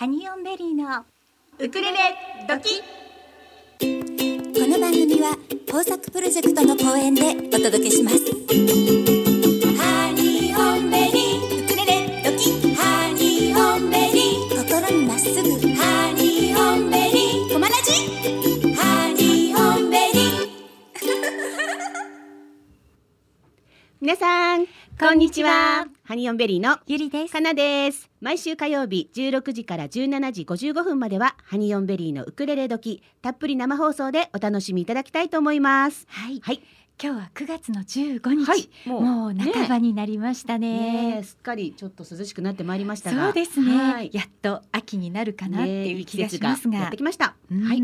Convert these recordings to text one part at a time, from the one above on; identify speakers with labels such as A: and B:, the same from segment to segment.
A: ハニオンベリーの
B: ウクレレドキ。
A: この番組は工作プロジェクトの公演でお届けします。ハニオンベリー。ウクレレドキ。ハニオンベリー。心にまっすぐ。ハニオンベリー。コマラジハニオンベリー。
B: 皆さんこんにちは。ハニオンベリーの
A: ゆりです。
B: かなです毎週火曜日16時から17時55分まではハニオンベリーのウクレレドキたっぷり生放送でお楽しみいただきたいと思います。
A: はい。
B: はい。
A: 今日は9月の15日、
B: はい。も
A: もう半ばになりましたね。
B: ねえ。すっかりちょっと涼しくなってまいりましたが。
A: そうですね、
B: はい。
A: やっと秋になるかなっていう気がしますが、
B: ねやってきました。
A: うん。
B: はい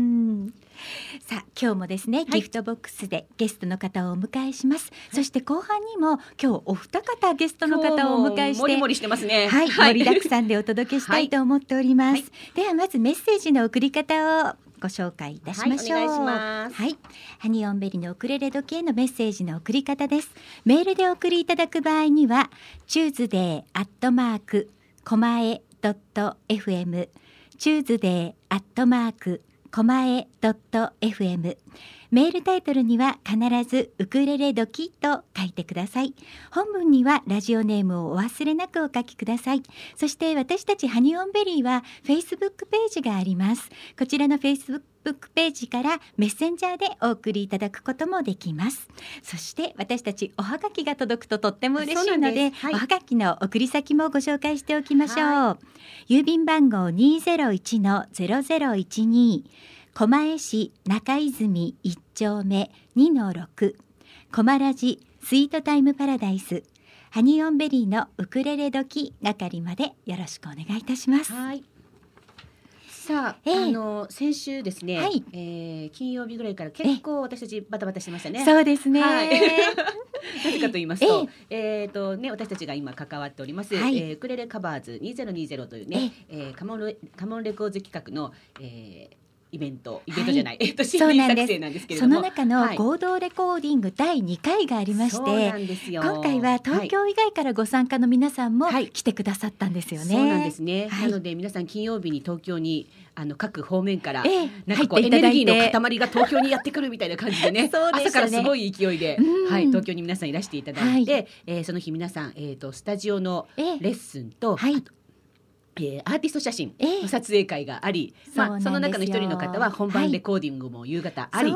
A: さあ今日もですね、ギフトボックスでゲストの方をお迎えします、そして後半にも今日お二方ゲストの方をお迎えして
B: もりもりしてますね。
A: はい、盛りだくさんでお届けしたいと思っております、
B: はい。
A: ではまずメッセージの送り方をご紹介いたしましょう、
B: はいお願いします。
A: はい、ハニオンベリのウクレレドキのメッセージの送り方です。メールでお送りいただく場合にはチューズデーアットマークコマエドット FM チューズデーアットマークコマエ FM メールタイトルには必ずウクレレドキと書いてください。本文にはラジオネームをお忘れなくお書きください。そして私たちハニオンベリーはフェイスブックページがあります。こちらのフェイスブックページからメッセンジャーでお送りいただくこともできます。そして私たちおはがきが届くととっても嬉しいので
B: はい。
A: おはがきの送り先もご紹介しておきましょう、郵便番号201-0012狛江市中泉一丁目2の6コマラジスイートタイムパラダイス。ハニオンベリーのウクレレ時係までよろしくお願いいたします。
B: はい。さあ、
A: ええ。
B: あの先週ですね、
A: はい。
B: えー金曜日ぐらいから結構私たちバタバタしてましたね。
A: そうですね。
B: はい。なぜかと言いますと、えっ、とね私たちが今関わっております、
A: はい。
B: えーウクレレカバーズ2020というね、えーカモンレカモンレコーズ企画の、えーイベントイベントじゃない、えっと新
A: そうなんです。
B: 品作成なんですけれども、
A: その中の
B: はい。
A: 合同レコーディング第2回がありまして、
B: んですよ。
A: 今回は東
B: はい
A: 京以外からご参加の皆さんも
B: はい。
A: 来てくださったんですよね。
B: そうなんですね、
A: はい。
B: なので皆さん金曜日に東京にあの各方面から、
A: ええ
B: なんかこうエネルギーの塊が東京にやってくるみたいな感じでね
A: そうでね。
B: 朝からすごい勢いで、
A: うん。
B: はい、東京に皆さんいらしていただいて、
A: は
B: えーその日皆さん、えー、とスタジオの
A: ええ。
B: レッスンと、
A: はい。
B: あとえーアーティスト写真
A: ええ。
B: の撮影会があり、まあ、
A: そ
B: の中の一人の方は本番レコーディングも夕方あり、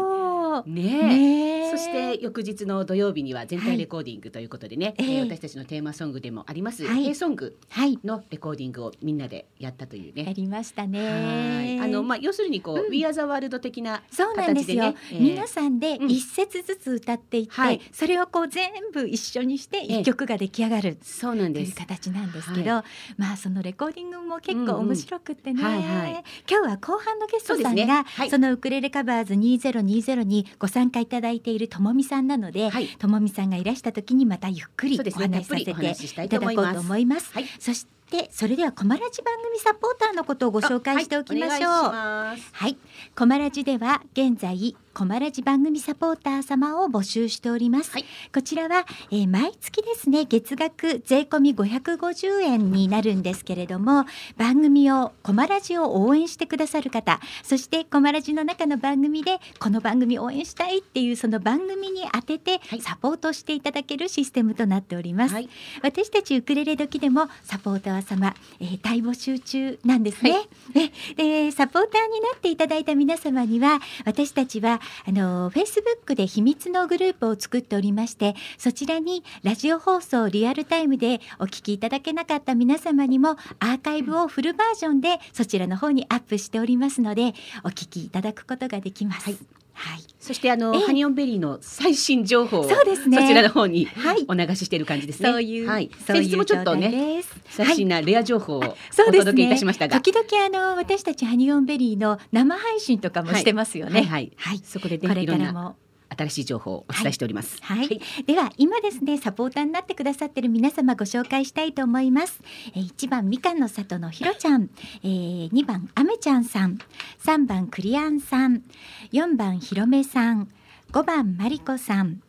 A: そう
B: ねそして翌日の土曜日には全体レコーディングということでね、
A: ええ。
B: えー私たちのテーマソングでもあります「
A: はい。
B: ヘイソング
A: はい」
B: のレコーディングをみんなでやったというね。
A: やりました
B: はい。
A: ね。
B: あのまあ要するにこう、
A: うん。
B: We Are the World 的な
A: そうなんですよ、
B: 形でねえー。
A: 皆さんで
B: うん。
A: 一節ずつ歌っていって、
B: はい。
A: それをこう全部一緒にして
B: ええ。
A: 一曲が出来上がる
B: そうなんです。
A: という形なんですけど、
B: は
A: まあそのレコーディングも結構
B: うんうん。
A: 面白くってね、
B: はいはい。
A: 今日は後半のゲストさんが
B: ね。はい。
A: そのウクレレカバーズ2020にご参加いただいているともみさんなので、
B: はい。
A: ともみさんがいらした時にまたゆっくりお話しさせて
B: い
A: いただこう
B: と思います。
A: そしてそれではコマラジ番組サポーターのことをご紹介しておきましょう。
B: はい、
A: コマラジでは現在コマラジ番組サポーター様を募集しております。
B: はい
A: こちらは、えー毎月ですね月額税込み550円になるんですけれども番組をコマラジを応援してくださる方そしてコマラジの中の番組でこの番組応援したいっていうその番組に当てて
B: はい
A: サポートしていただけるシステムとなっております。
B: はい
A: 私たちウクレレ時でもサポーター様、えー大募集中なんですね。ねでサポーターになっていただいた皆様には私たちはあのフェイスブックで秘密のグループを作っておりましてそちらにラジオ放送リアルタイムでお聞きいただけなかった皆様にもアーカイブをフルバージョンでそちらの方にアップしておりますのでお聞きいただくことができます。
B: はい
A: はい。
B: そしてあの、
A: ええ。
B: ハニオンベリーの最新情報を
A: そうですね。
B: そちらの方に
A: はい。
B: お流ししている感じですね。
A: そういう、
B: はい、
A: そういう
B: 先日もちょっとね最新なレア情報をお届けいたしましたが、
A: 時々あの私たちハニオンベリーの生配信とかもしてますよね。
B: はいはい。
A: はい。
B: そこでね
A: これからも
B: 新しい情報をお伝えしております。
A: はい、では今ですねサポーターになってくださっている皆様ご紹介したいと思います、えー、1番みかんの里のひろちゃん、えー、2番あめちゃんさん。3番クリアンさん。4番ひろめさん。5番まりこさん。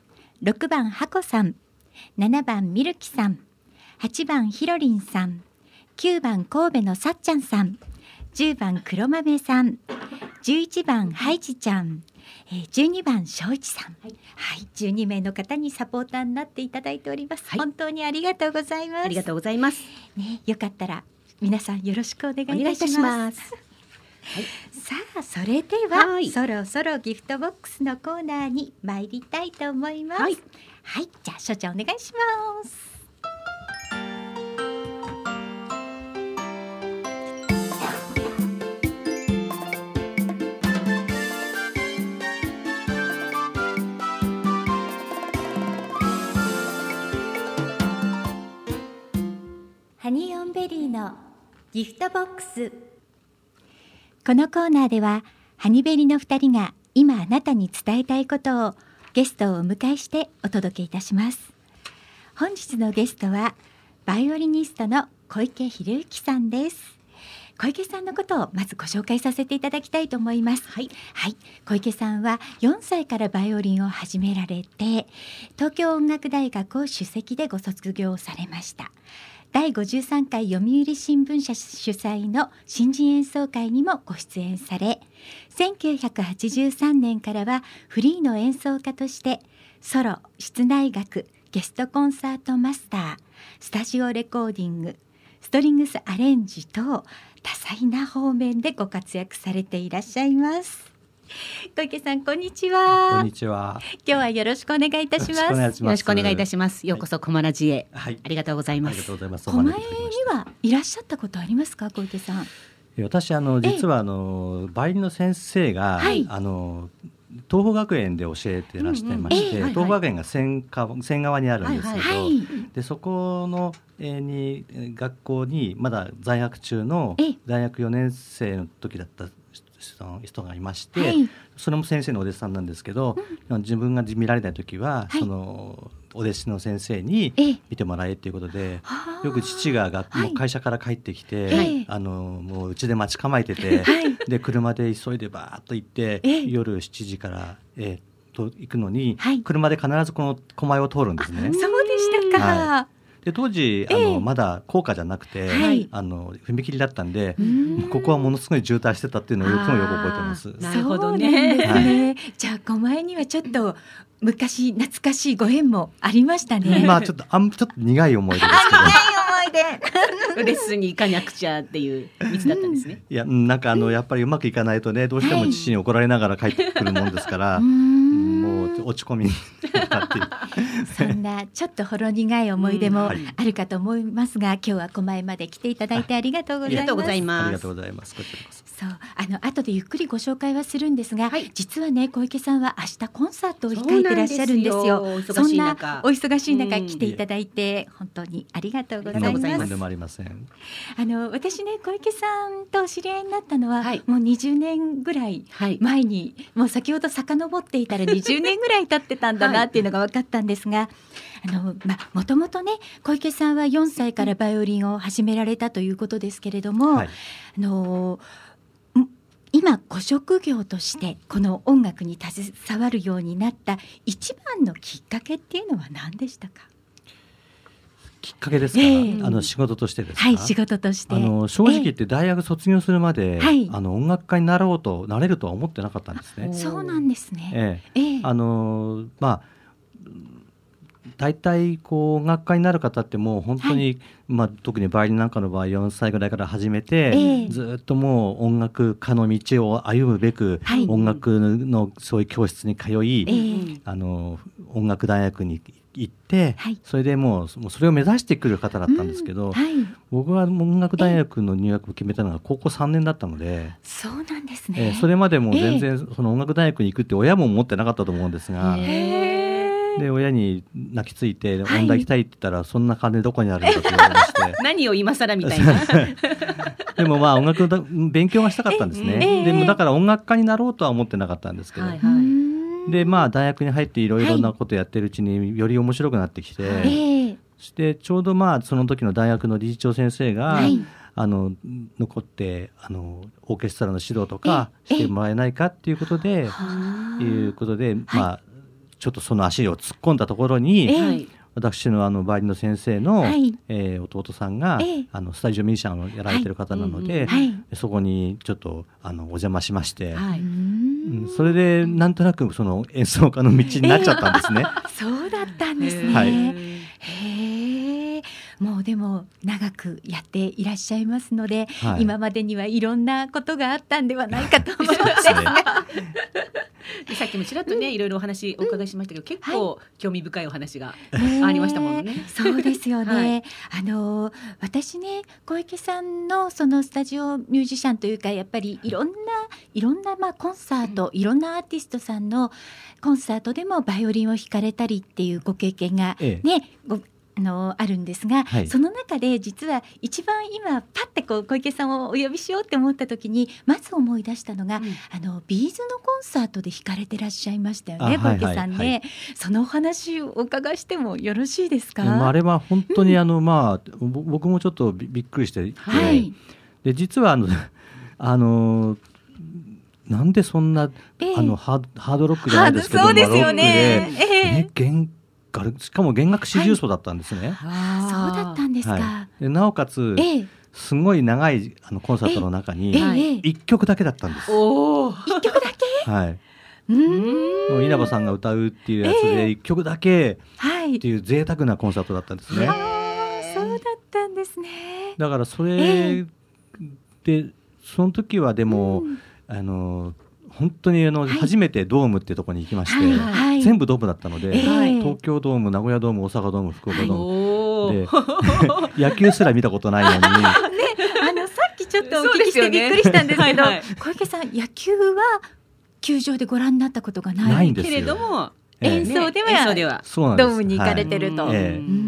A: 6番はこさん。7番みるきさん。8番ひろりんさん。9番神戸のさっちゃんさん。10番黒豆さん。11番ハイジちゃんえー、12番正一さん、はい、はい、12名の方にサポーターになっていただいております、はい、本当にありがとうございます。
B: ありがとうございます。
A: ね、よかったら皆さんよろしくお願いいたします。はい、さあそれでは、はい、そろそろギフトボックスのコーナーに参りたいと思います。はい、はい、じゃあ所長お願いします。のギフトボックス。このコーナーではハニベリの2人が今あなたに伝えたいことをゲストをお迎えしてお届けいたします。本日のゲストはバイオリニストの小池博之さんです。小池さんのことをまずご紹介させていただきたいと思います。はい、はい、小池さんは4歳からバイオリンを始められて、東京音楽大学を首席でご卒業されました。第53回読売新聞社主催の新人演奏会にもご出演され1983年からはフリーの演奏家としてソロ室内楽ゲストコンサートマスタースタジオレコーディングストリングスアレンジと多彩な方面でご活躍されていらっしゃいます。小池さんこんにちは。
C: こんにちは。
A: 今日はよろしくお願いいたします。よ
B: ろしくお願いいたします。ようこそコマラジへ、はい。ありがとうございます。ありがとうございます。狛江にはいらっしゃったことありますか小池さん？
C: 私あの実はあのバイオリンの先生が、はい、あの東邦学園で教えてらしてまして、東邦学園が線線側にあるんですけど、はいはい、でそこの、えー、に学校にまだ在学中の大学4年生の時だった人がいまして、はい、それも先生のお弟子さんなんですけど、うん、自分が見られない時は、はい、そのお弟子の先生に見てもらえっていうことでよく父が学校会社から帰ってきて、はい、あのもううちで待ち構えてて、で車で急いでバーッと行って、夜7時から、えー、と行くのに、車で必ずこの狛江を通るんですね。そう
A: でしたか、
C: で当時あの、えー、まだ高架じゃなくて、はい、あの踏切だったんでここはものすごい渋滞してたっていうのをよくもよく覚えてます。
A: なるほどね、ねはい、じゃあ狛江にはちょっと昔懐かしいご縁もありましたね。
C: まあちょっとあんちょっと苦い思い出ですけど。
B: 苦いレッスンに行かなくちゃっていう道だったんですね。
C: いやなんかあのやっぱりうまくいかないとねどうしても父に怒られながら帰ってくるもんですから。落ち込み
A: そんなちょっとほろ苦い思い出もあるかと思いますが、うんはい、今日は狛江まで来ていただいてありがとうございます。ありがとうございます。
C: ありがとうございます。
A: そう。あの後でゆっくりご紹介はするんですが、はい、実はね小池さんは明日コンサートを控えてらっしゃるんですよ。そんなお忙しい中来ていただいて、本当にありがとうございます。あの私ね小池さんと知り合いになったのは、はい、もう20年ぐらい前に、はい、もう先ほど遡っていたら20年ぐらい経ってたんだなっていうのが分かったんですが、あのまあもともとね小池さんは4歳からバイオリンを始められたということですけれども、あの今ご職業としてこの音楽に携わるようになった一番のきっかけっていうのは何でしたか？
C: きっかけですか、えー、あの仕事としてです
A: はい仕事として。
C: あの正直言って大学卒業するまで、えー、あの音楽家になろうとなれるとは思ってなかったんですね。
A: そうなんですね。
C: ええ。ー、あのまあ大体こう音楽家になる方ってもう本当に、はい、まあ、特にバイオリンなんかの場合4歳ぐらいから始めて、えー、ずっともう音楽家の道を歩むべく、はい、音楽のそういう教室に通い、えー、あの音楽大学に行って、はい、それでもうそれを目指してくる方だったんですけど、うん。はい、僕は音楽大学の入学を決めたのが高校3年だったので
A: そうなんですね、
C: えー、それまでも全然その音楽大学に行くって親も思ってなかったと思うんですが。
A: え。ー
C: で親に泣きついて「音大行きたい」って言ったら「そんな金どこにあるんだ」って言われまして。
B: 何を今更みたいな。
C: でもまあ音楽の勉強はしたかったんですね、でもだから音楽家になろうとは思ってなかったんですけど、はいはい、でまあ大学に入っていろいろなことやってるうちにより面白くなってきて、はい、そしてちょうどまあその時の大学の理事長先生が、はい。あの残ってあのオーケストラの指導とかしてもらえないかっていうことでいうことで、まあちょっとその足を突っ込んだところに、私のあのバイオリンの先生の、はい、えー、弟さんが、えー、あのスタジオミュージシャンをやられてる方なので、はい、そこにちょっとあのお邪魔しまして、はい、うん、それでなんとなくその演奏家の道になっちゃったんですね。
A: えー、そうだったんですね。はい、へえ。もうでも長くやっていらっしゃいますので、はい、今までにはいろんなことがあったんではないかと思います。
B: で さっきもちらっとねいろいろお話お伺いしましたけど、結構興味深いお話がありましたもんね。
A: そうですよね。あの私ね小池さんのそのスタジオミュージシャンというかやっぱりいろんないろんなまあコンサート、いろんなアーティストさんのコンサートでもバイオリンを弾かれたりっていうご経験がね、え。え、あのあるんですが、はい、その中で実は一番今パッてこう小池さんをお呼びしようって思った時にまず思い出したのが、うん、あのビーズのコンサートで弾かれてらっしゃいましたよね小池さんね、はい。はい、そのお話をお伺いしてもよろしいですか？
C: あれは本当に あの、うん、まあ僕もちょっとびっくりして、はい、で実はあの あのなんでそんな、えー、あのハードロックじゃないですけど
A: そうですよね。
C: えー、ねしかも弦楽四重奏だったんですね。
A: はい、そうだったんですか。は
C: い、でなおかつ、ええ、すごい長いあのコンサートの中に一曲だけだったんです。
A: 一曲だけ？
C: はい。うん。稲葉さんが歌うっていうやつで一曲だけっていう贅沢なコンサートだったんですね。
A: そうだったんですね。
C: だからそれでその時はでも、あの本当にあの、はい、初めてドームっていうところに行きまして、はい、全部ドームだったので、東京ドーム名古屋ドーム大阪ドーム福岡ドーム。で 野球すら見たことないのに。ね、
A: あのさっきちょっとお聞きしてびっくりしたんですけど、ね、小池さん野球は球場でご覧になったことがない？
C: け
A: れども、演奏では、えー、ではドームに行かれてると。はい。えー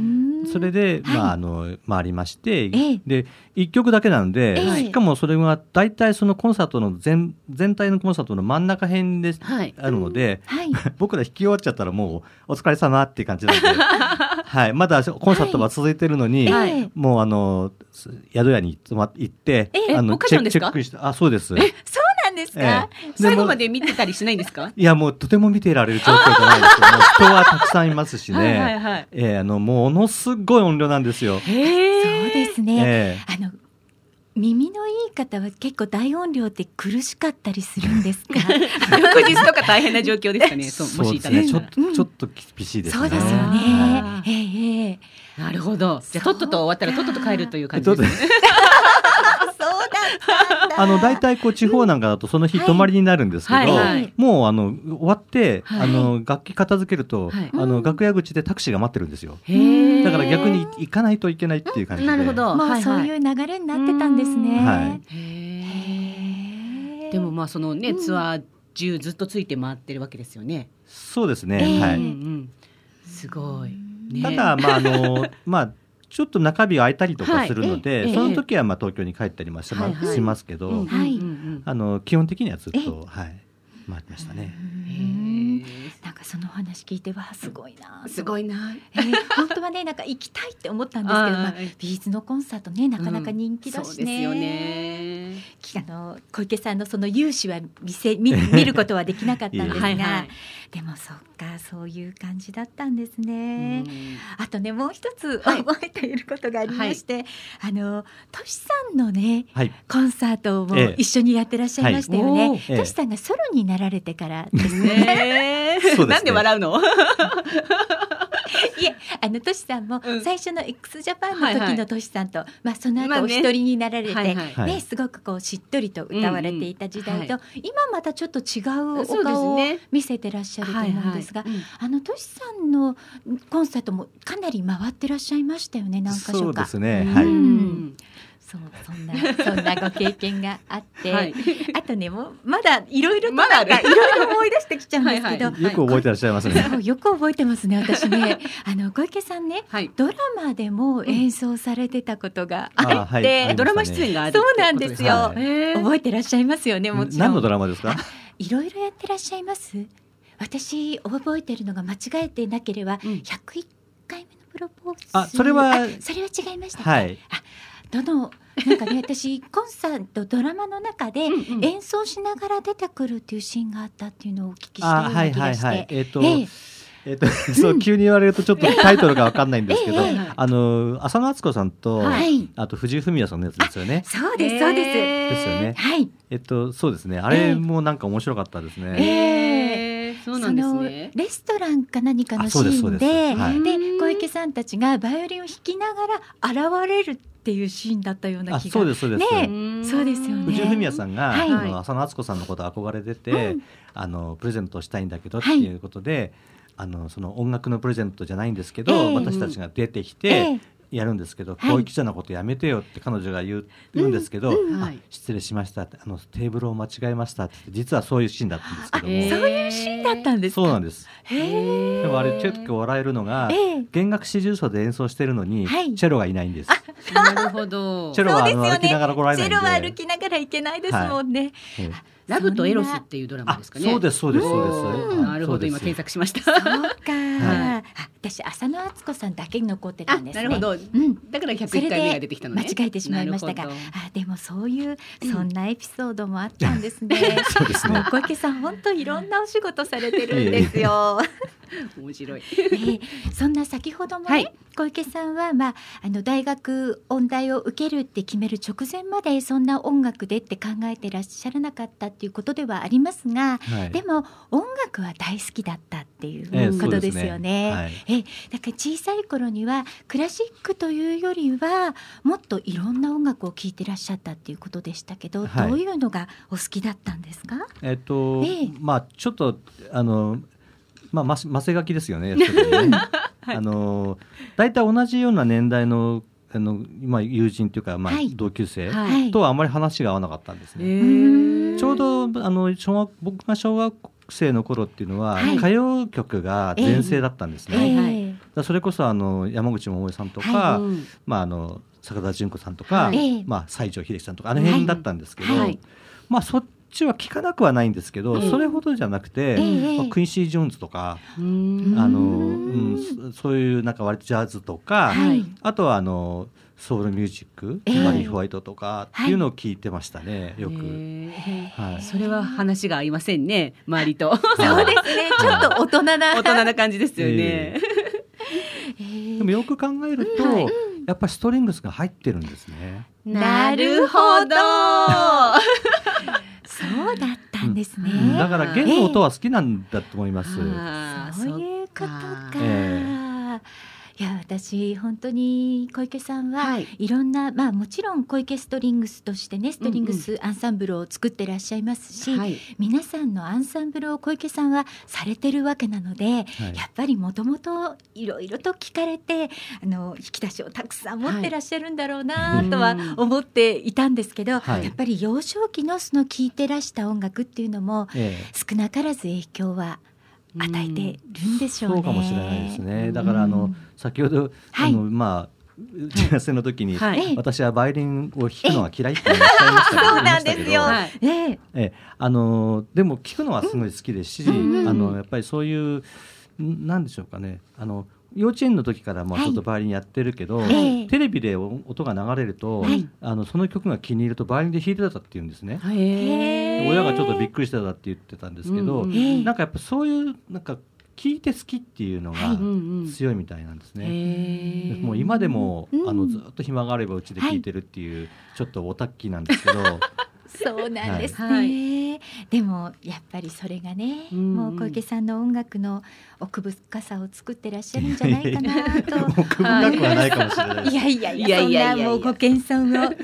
C: それで、まあ、あの、回りまして、で、一曲だけなので、しかもそれが大体そのコンサートの全、全体のコンサートの真ん中辺であるので、僕ら弾き終わっちゃったらもう、お疲れ様っていう感じなんで、はい、まだコンサートは続いてるのに、もうあの、宿屋に行って、
B: あの、チェック
C: して、あ、そうです。
A: え、そうなんですか、え
B: え、最後まで見てたりしないんですか？
C: いやもうとても見てられる状況じゃないですよ。人はたくさんいますしね。はい、はい、えー、あのものすごい音量なんですよ。
A: そうですね、えー、あの耳のいい方は結構大音量って苦しかったりするんですか？
B: 翌日とか大変な状況ですかね。
C: そうもしいただいたら、ちょちょっと厳しいです
A: ね。そうですよね。えー、え
B: ー、なるほど。じゃあとっとと終わったらとっとと帰るという感じですね
C: あの大体こう地方なんかだとその日泊まりになるんですけど、もうあの終わって、あの楽器片付けると、あの楽屋口でタクシーが待ってるんですよ。だから逆に行かないといけないっていう感じで。
A: なるほど。もうそういう流れになってたんですね。はい。
B: でもまあそのねツアー中ずっとついて回ってるわけですよね。
C: そうですね。はい。
B: すごい。
C: ただまああの まあちょっと中日空いたりとかするので、はい、その時はまあ東京に帰ったりもし,、ましますけど、はい、あの基本的にはずっと、はい、回ってましたね。
A: なんかその話聞いてわすごいな。
B: すごいな、
A: えー、本当はねなんか行きたいって思ったんですけどまあ、ビーズのコンサートねなかなか人気だしね,、うん、ね。あの小池さんのその勇姿は見せ見見ることはできなかったんですがはい、でもそっかそういう感じだったんですね。あとねもう一つ覚えていることがありまして、はい、あのとしさんのね、はい、コンサートも一緒にやってらっしゃいましたよね。としさんがソロになられてからですね。
B: ね、なんで笑うの？
A: いえあのとしさんも最初の x ジャパンの時のとしさんと、はいはい、まあその後お一人になられて、まあね。はいはい、ねすごくこうしっとりと歌われていた時代と、うんうん、今またちょっと違うお顔を見せてらっしゃると思うんですが、すね。はいはい、あのとしさんのコンサートもかなり回ってらっしゃいましたよね何か所か？そう
C: ですね、はい、うん
A: そうそんなそんなご経験があって、はい、あとねもうまだいろいろとなんかいろいろ思い出してきちゃうんですけど。
C: はい、よく覚えてらっしゃいますね。
A: よく覚えてますね私ね。あの小池さんね、はい、ドラマでも演奏されてたことがあって、
B: うん、ドラマ出演がある
A: そうなんですよ、覚えてらっしゃいますよねもちろん。
C: 何のドラマですか？
A: いろいろやってらっしゃいます？私覚えてるのが間違えてなければ101回目のプロポーズ。
C: あそれは
A: それは違いました、はい。あどのなんかね 私コンサートドラマの中で演奏しながら出てくるっていうシーンがあったっていうのをお聞きしたような気がして。はいはいはい、えーと、えー
C: えっと、そう急に言われるとちょっとタイトルがわかんないんですけど、
A: ええ
C: あの浅野敦子さんと、
A: はい
C: あと藤井フミヤさんのやつですよね。
A: そうですそうです、
C: ですよね。
A: はい
C: えっとそうですね。あれもなんか面白かったですね。
B: えー、そうなんです
A: その
B: ね。
A: レストランか何かの
C: あ
A: シ
C: そうですそうです
A: ーンで
C: はい
A: で小池さんたちがバイオリンを弾きながら現れるっていうシーンだったような
C: あ
A: 気が。
C: そうですそうです。
A: ね
B: ん。
A: そうですよね。
C: 藤井フミヤさんが、
A: はい。
C: あの浅野敦子さんのこと憧れてて、
A: うん。
C: あのプレゼントをしたいんだけどって
A: はい。
C: いうことで、あのその音楽のプレゼントじゃないんですけど、
A: ええ。
C: 私たちが出てきて。
A: ええ
C: やるんですけど、
A: はい。
C: こういう貴重なことやめてよって彼女が言うんですけど、
B: うん
C: あ
B: はい。
C: 失礼しましたってあのテーブルを間違えましたって実はそういうシーンだったんですけども、
B: あ
A: そういうシーンだったんですか？
C: そうなんです。でもあれ結構笑えるのが、
A: ええ。
C: 弦楽四重奏で演奏してるのに、
A: はい。
C: チェロがいないんです。
B: なるほど。
C: チェ。ロは
A: ね。
C: 歩きながら来られないんで。
A: チェロは歩きながらいけないですもんね、
C: ええ
B: ラブとエロスっていうドラマですかね。
C: あそうですそうですそうです。
B: なるほど今検索しました。
A: そうか、
C: は
A: あ私浅野敦子さんだけに残ってた
B: あ
A: んですね。
B: なるほど。
A: うん。
B: だから
A: それ
B: 101回目が
A: で
B: 出てきたのね。
A: 間違えてしまいましたが、あでもそういう
B: うん。
A: そんなエピソードもあったんですね。
C: そうですね。
A: 小池さん本当いろんなお仕事されてるんですよ。
B: ど 面白い。
A: ねそんな先ほどもね、
B: はい。
A: 小池さんはまああの大学音大を受けるって決める直前までそんな音楽でって考えてらっしゃらなかったっていうことではありますが、
C: はい
A: でも音楽は大好きだったっていう
C: ええ
A: ことですよね。
C: はい
A: えだから小さい頃にはクラシックというよりはもっといろんな音楽を聴いてらっしゃったっていうことでしたけど、
C: はい
A: どういうのがお好きだったんですか？
C: えっと、
A: ええ
C: まあちょっとあのまあまマセガキですよね。ね あの大体同じような年代のあのまあ友人というかまあ
A: はい。
C: 同級生
B: はい。
A: はい
C: とはあまり話が合わなかったんですね。
B: へー。
C: ちょうどあの小学僕が小学生の頃っていうのは、
A: はい。
C: 歌謡曲が全盛だったんですね。
B: はいはい。
A: え
C: だからそれこそあの山口百恵さんとか、
A: は
B: うん。
C: まああの坂田淳子さんとか、
B: はい。
A: ええ
C: まあ西城秀樹さんとかあの辺だったんですけど、
B: はい。
C: まあそっちは聞かなくはないんですけど、
B: ええ
C: それほどじゃなくて、
A: ええ
C: まあ、クインシー・ジョーンズとか、
B: うん。
C: あの
A: うん
C: うん、そそういうなんか割とジャズとか、
A: はい。
C: あとはあのソウルミュージック、
A: ええ。
C: マリー・ホワイトとかっていうのを聞いてましたね、よく。
B: へー。
C: はい。
B: それは話が合いませんね周りと。
A: そうですね。ちょっと大人な。
B: 大人な感じですよね、
A: ええ。
C: でもよく考えると、
B: はい。
C: やっぱりストリングスが入ってるんですね。
B: なるほど
A: ですね。
C: うんだから弦の音は好きなんだと思います。
B: あー
A: そういうことか。
C: え
A: いや私本当に小池さんは、
B: はい。
A: い、ろんなまあもちろん小池ストリングスとしてねストリングスアンサンブルを作ってらっしゃいますし、
B: はい。
A: 皆さんのアンサンブルを小池さんはされてるわけなので、やっぱりもともといろいろと聞かれてあの引き出しをたくさん持ってらっしゃるんだろうなとは
B: うん。
A: 思っていたんですけど、
C: はい。
A: やっぱり幼少期のその聴いてらした音楽っていうのも
C: ええ。
A: 少なからず影響は与えてるんでしょうね。
C: そうかもしれないですね。だ
A: うん。
C: からあの先ほど、
A: はい。
C: あのまあ打ち合わせの時に、
B: はい。
A: ええ
C: 私はバイオリンを弾くのが嫌いっておっしゃいましたけど
A: そうなんですよ。ええ。
C: ええ。あのでも聞くのはすごい好きですし、
A: うん
C: あのやっぱりそういうんなんでしょうかね。あの幼稚園の時からまあ
A: はい。
C: ちょっとバイオリンやってるけど、
A: ええ。
C: テレビで音が流れると、
A: はい。
C: あのその曲が気に入るとバイオリンで弾いてたって言うんですね。親がちょっとびっくりしてたって言ってたんですけど、
B: うん
C: なんかやっぱそういうなんか聞いて好きっていうのが
A: はい。
B: うんうん
C: 強いみたいなんですね。
B: へー
C: もう今でも、
A: うん。
C: あのずっと暇があればうちで聞いてるっていう、ちょっとオタッキーなんですけど、
A: そうなんですね、
B: はい。
A: でもやっぱりそれがね、
B: うん。うん
A: もう小池さんの音楽の奥深さを作ってらっしゃるんじゃないかなと。
C: 奥深くはないかもしれない。
A: いやいやい。
B: いやいやいやいや。
A: なもうご謙遜を。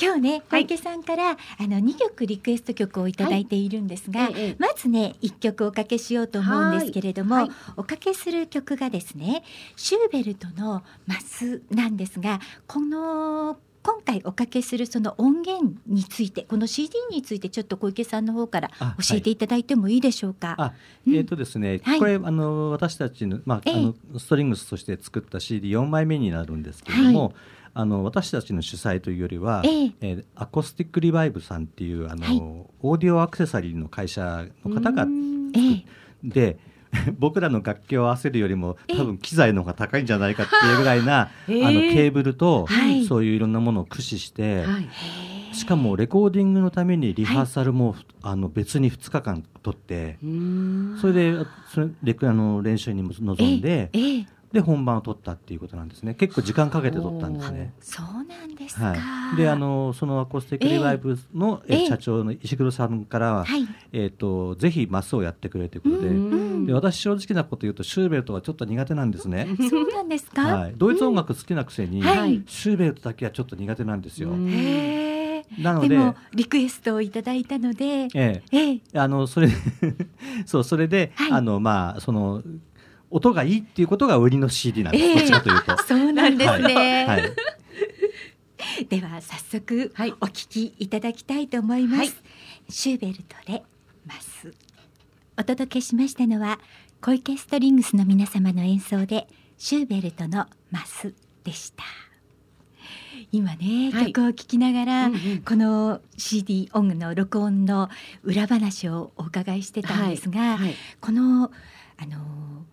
A: 今日ね小
B: はい。
A: 池さんから、あの2曲リクエスト曲をいただいているんですが、
B: ええ。
A: まずね1曲おかけしようと思うんですけれども、
B: はいはい。
A: おかけする曲がですねシューベルトのマスなんですがこの今回おかけするその音源についてこの CD についてちょっと小池さんの方から
C: あ
A: 教えていただいてもいいでしょうか？
C: えっ、とですね、
A: はい。
C: これあの私たちのまあ、
A: ええ。
C: あのストリングスとして作った CD4 枚目になるんですけれども、あの私たちの主催というよりは、
A: ええ。
C: えーアコースティックリバイブさんっていうあの、
A: はい。
C: オーディオアクセサリーの会社の方が
B: うん。
A: ええ。
C: で 僕らの楽器を合わせるよりも
A: ええ。
C: 多分機材の方が高いんじゃないかっていうぐらいな、
B: へえ。
C: あのケーブルと、
A: はい。
C: そういういろんなものを駆使して、
B: はい。
C: しかもレコーディングのためにリハーサルも、はい、あの別に2日間取ってそれでそれレあの練習にも臨んで、えー、で本番を取ったっていうことなんですね。結構時間かけて取ったんですね。
A: そう。なんですか、
C: はい、であのそのアコースティックリバイブの、えー、社長の石黒さんからは、えーと、ぜひマスをやってくれということで。で私正直なこと言うとシューベルトはちょっと苦手なんですね。
A: そうなんですか、
C: はい、ドイツ音楽好きなくせに、はい、シューベルトだけはちょっと苦手なんですよ。
A: なのでリクエストをいただいたので、
C: ええ。ええ、あのそれ そうそれで、はい、あのまあその音がいいっていうことが売りの CD なんです、えー、どちらというと。
A: そうなんですね。はい、はい、では早速、はい、お聞きいただきたいと思います。はい、シューベルトでマス。お届けしましたのは小池ストリングスの皆様の演奏でシューベルトのマスでした。今ね、はい、曲を聴きながら、うんうん、この CD 音の録音の裏話をお伺いしてたんですが、はいはい、このあの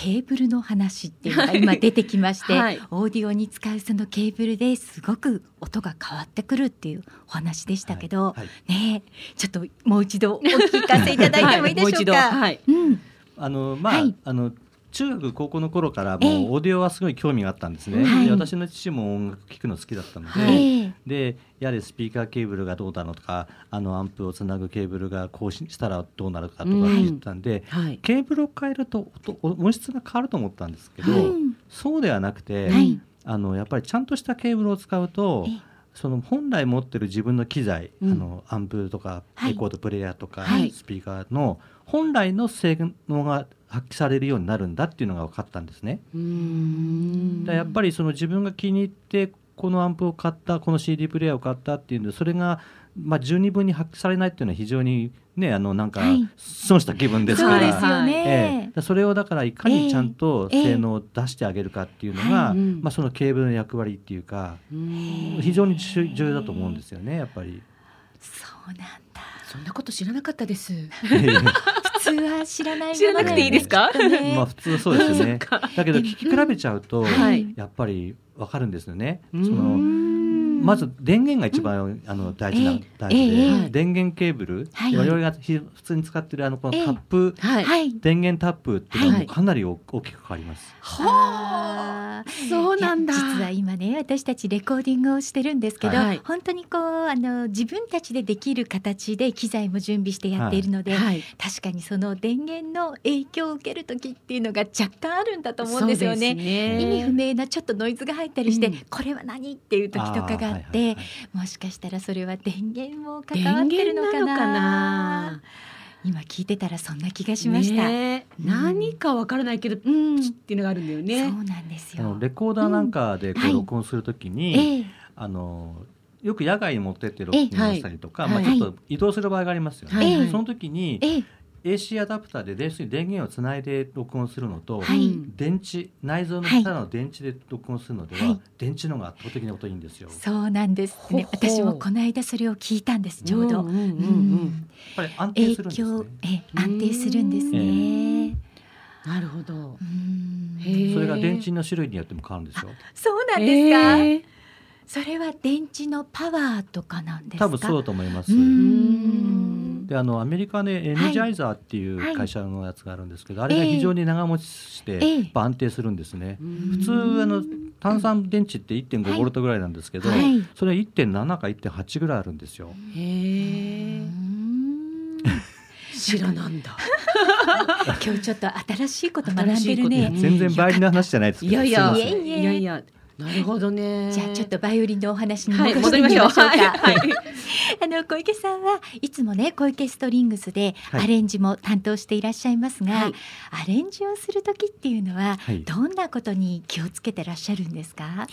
A: ケーブルの話っていうのが今出てきまして、はい、オーディオに使うそのケーブルですごく音が変わってくるっていうお話でしたけど、はい。はい、ねちょっともう一度お聞かせいただいてもいいでしょうか？うん、
C: あのまあ、あの中学高校の頃からもうオーディオはすごい興味があったんですね、はい、で私の父も音楽聴くの好きだったのではい、でやはりスピーカーケーブルがどうだのとかあのアンプをつなぐケーブルがこうしたらどうなるかとか言ったんで、はい、ケーブルを変えると音質が変わると思ったんですけど、そうではなくて、あのやっぱりちゃんとしたケーブルを使うとその本来持ってる自分の機材、うん、あのアンプとかレコードプレーヤーとか、スピーカーの本来の性能が発揮されるようになるんだっていうのが分かったんですね。だやっぱりその自分が気に入ってこのアンプを買ったこの CD プレーヤーを買ったっていうのそれがまあ十二分に発揮されないっていうのは非常にねあのなんか損した気分ですから、はい、
A: ね、
C: えー、それをだからいかにちゃんと性能を出してあげるかっていうのが、えー、まあそのケーブルの役割っていうか非常に重要だと思うんですよねやっぱり。
A: そうなんだ。
B: そんなこと知らなかったです。
A: 通は知らない
B: 知らなくていいですか、
C: ね、まあ普通そうですね。だけど聞き比べちゃうと、やっぱりわかるんですよね、そのまず電源が一番、あの大事な、大事で、電源ケーブル、我々が普通に使ってるあのこのタップ、電源タップっていうのもかなり大きく変わります。
A: はあ、そうなんだ。実は今ね私たちレコーディングをしてるんですけど、本当にこうあの自分たちでできる形で機材も準備してやっているので、確かにその電源の影響を受ける時っていうのが若干あるんだと思うんですよね。意味不明なちょっとノイズが入ったりして、これは何っていう時とかがあって、もしかしたらそれは電源も関わってるのかな。今聞いてたらそんな気がしました、ね
B: うん、何かわからないけど、うん、っていうのがあるんだよね。
A: そうなんですよ。
C: レコーダーなんかでこう録音するときに、はい、あのよく野外に持ってって録音したりとか、まあ、ちょっと移動する場合がありますよね、その時に、AC アダプターで電源をつないで録音するのと、はい、電池内蔵の下の電池で録音するのでは、はい、電池の方が圧倒的に音いいんですよ。
A: そうなんですね。私もこの間それを聞いたんです。ちょうど。うんうんうんう
C: ん、やっぱり安定するんですね。
A: え安定するんですね。
B: なるほど。
C: それが電池の種類によっても変わるんですよ。
A: そうなんですか。それは電池のパワーとかなんですか？
C: 多分そうだと思います。であのアメリカでエネジャイザーっていう会社のやつがあるんですけど、はい、あれが非常に長持ちして安定するんですね、えー、普通あの炭酸電池って1.5ボルトぐらいなんですけど、はい、それは1.7か1.8ぐらいあるんですよ。へえ。
B: 知らなんだ。
A: 今日ちょっと新しいこと学んでるね。
C: 全然倍の話じゃないです
B: いやいや。いやいや。なるほどね。
A: じゃあちょっとバイオリンのお話に戻りましょうか。はい、はい、あの小池さんはいつもね小池ストリングスでアレンジも担当していらっしゃいますが、はい、アレンジをする時っていうのはどんなことに気をつけてらっしゃるんですか？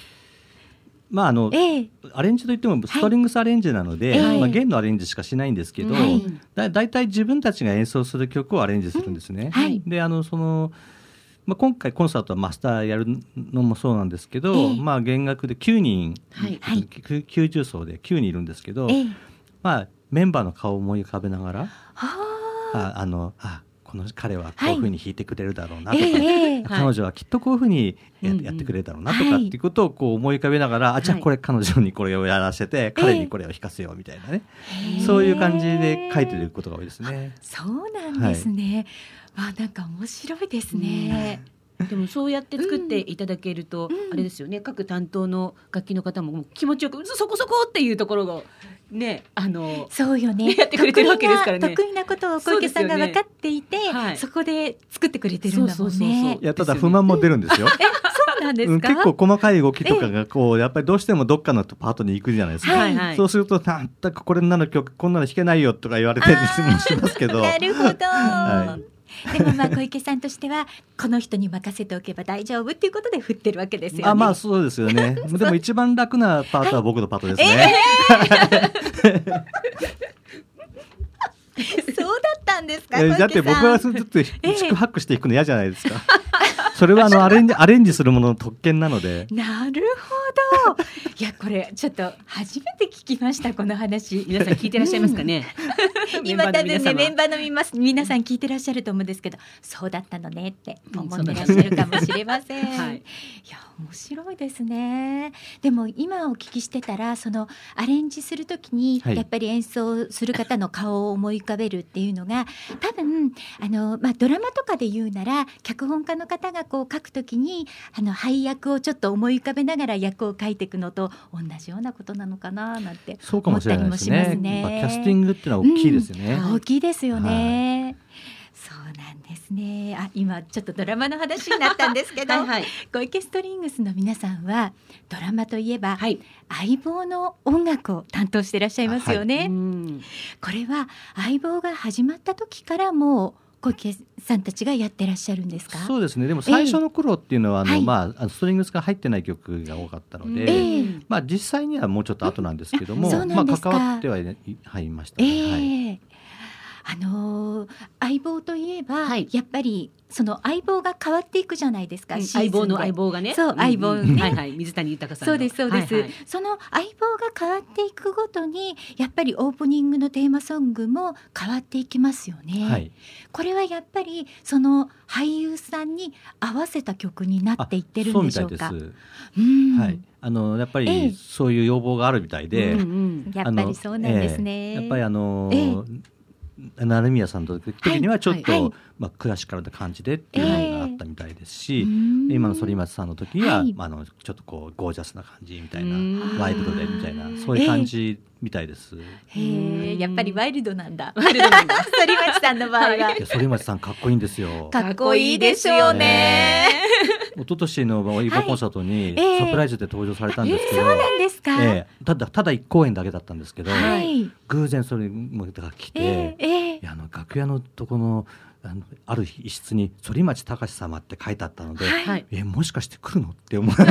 C: まああの、えー、アレンジといってもストリングスアレンジなので、はい、まあ、弦のアレンジしかしないんですけど、はい、だだいたい自分たちが演奏する曲をアレンジするんですね。はい、であのそのまあ、今回コンサートはマスターやるのもそうなんですけど、えー、まあ、弦楽で9人、はい、90層で9人いるんですけど、えー、まあ、メンバーの顔を思い浮かべながらああのあこの彼はこういうふうに弾いてくれるだろうなとか、
A: ええ
C: 彼女はきっとこういうふうにや,、ってくれるだろうなとかっていうことをこう思い浮かべながら、あじゃあ
B: はい
C: これ彼女にこれをやらせて、彼にこれを弾かせようみたいなね、そういう感じで書いてることが多いですね。
A: そうなんですね。あ、なんか面白いですね。
B: でもそうやって作っていただけると、
A: うん
B: あれですよね各担当の楽器の方も気持ちよくそこそこっていうところがねあの
A: そうよね。
B: やってくれてるわけですからね
A: 得意な得意なことを小池さんが分かっていて、そ,、
B: ねはい
A: こで作ってくれてるんだもん
B: そうそうそう
A: ね
B: そう。
C: いやただ不満も出るんですよ。
A: そうなんですか？
C: うん結構細かい動きとかがこうやっぱりどうしてもどっかのパートに行くじゃないですか。
A: はい
B: はい
C: そうするとなんだかこれなの曲こんなの弾けないよとか言われたりもしますけど。
A: なるほど。
C: は
A: でもまあ小池さんとしてはこの人に任せておけば大丈夫っていうことで振ってるわけですよね。
C: あまあそうですよね。でも一番楽なパートは僕のパートですね。
A: そうだったんですか。
C: だって僕はずっと四苦八苦していくの嫌じゃないですか。それはあのアレンジアレンジするものの特権なので。
A: なるほど。いやこれちょっと初めて聞きましたこの話。
B: 皆さん聞いてらっしゃいますかね？
A: 今多分ねメン
B: バ
A: バーのみます皆さん聞いてらっしゃると思うんですけど、そうだったのねって思ってらっしゃるかもしれません。
B: はい
A: いや面白いですね。でも今お聞きしてたらそのアレンジするときに
C: はい
A: やっぱり演奏する方の顔を思い浮かべるっていうのが多分あのまあドラマとかで言うなら脚本家の方がこう書くときにあの配役をちょっと思い浮かべながら役を書いていくのと同じようなことなのかななんて
C: そうかもしれないです
A: 思ったり
C: ね。
A: もしますね
C: やっぱキャスティングっていうのは大きいですよね。
B: うん
A: 大きいですよね。そうなんですね。あ、今ちょっとドラマの話になったんですけど、
B: はいはい
A: 小池ストリングスの皆さんはドラマといえば、
B: はい
A: 相棒の音楽を担当していらっしゃいますよね。
B: うん
A: これは相棒が始まった時からもう小池さんたちがやってらっしゃるんですか？
C: そうですね。でも最初の頃っていうのは、あの、
A: はい
C: まああのストリングスが入ってない曲が多かったので、
A: ええ
C: まあ実際にはもうちょっと後なんですけども、まあ関わってはいねはいました
A: え
C: ね。はい。
A: えあのー相棒といえば、
B: はい。
A: やっぱりその相棒が変わっていくじゃないですか。
B: 相棒の相棒がね。
A: そう相棒ね
B: んん。はいはい。水谷豊さんの。
A: そうですそうです、
B: はいはい。
A: その相棒が変わっていくごとにやっぱりオープニングのテーマソングも変わっていきますよね、
C: はい。
A: これはやっぱりその俳優さんに合わせた曲になっていってるんでしょうか？
C: うみたいです。
A: うん。
C: はい。あのやっぱ
A: ええ。
C: りそういう要望があるみたいで、
B: うんうん。
A: やっぱりそうなんですね、
C: ええ。やっぱりあの
A: え
C: 成宮さんと時にはちょっと、
A: はいはい。
C: まあクラシカルな感じでっていうのがあったみたいですし、
A: うん。
C: 今の反町さんの時には、
A: はい。
C: まああのちょっとこうゴージャスな感じみたいな
B: うん。
C: ワイルドでみたいなそういう感じみたいです。
A: へえやっぱりワイルドなんだ。
B: ワイルドなんだ。
A: 反町さんの場合は、
C: 反町さんかっこいいんですよ。
A: かっこいいですよね、
C: 一昨年のオイボコンサートに
A: ええ。
C: サプライズで登場されたんですけど、
A: そうなんですか、
C: ええ。ただただ一公演だけだったんですけど、
A: はい、
C: 偶然それもが来て、
A: ええええ。
C: いやあの楽屋のとこのあのある一室に反町隆史様って書いてあったので、
A: はい。
B: はい。
C: えもしかして来るの？って思 思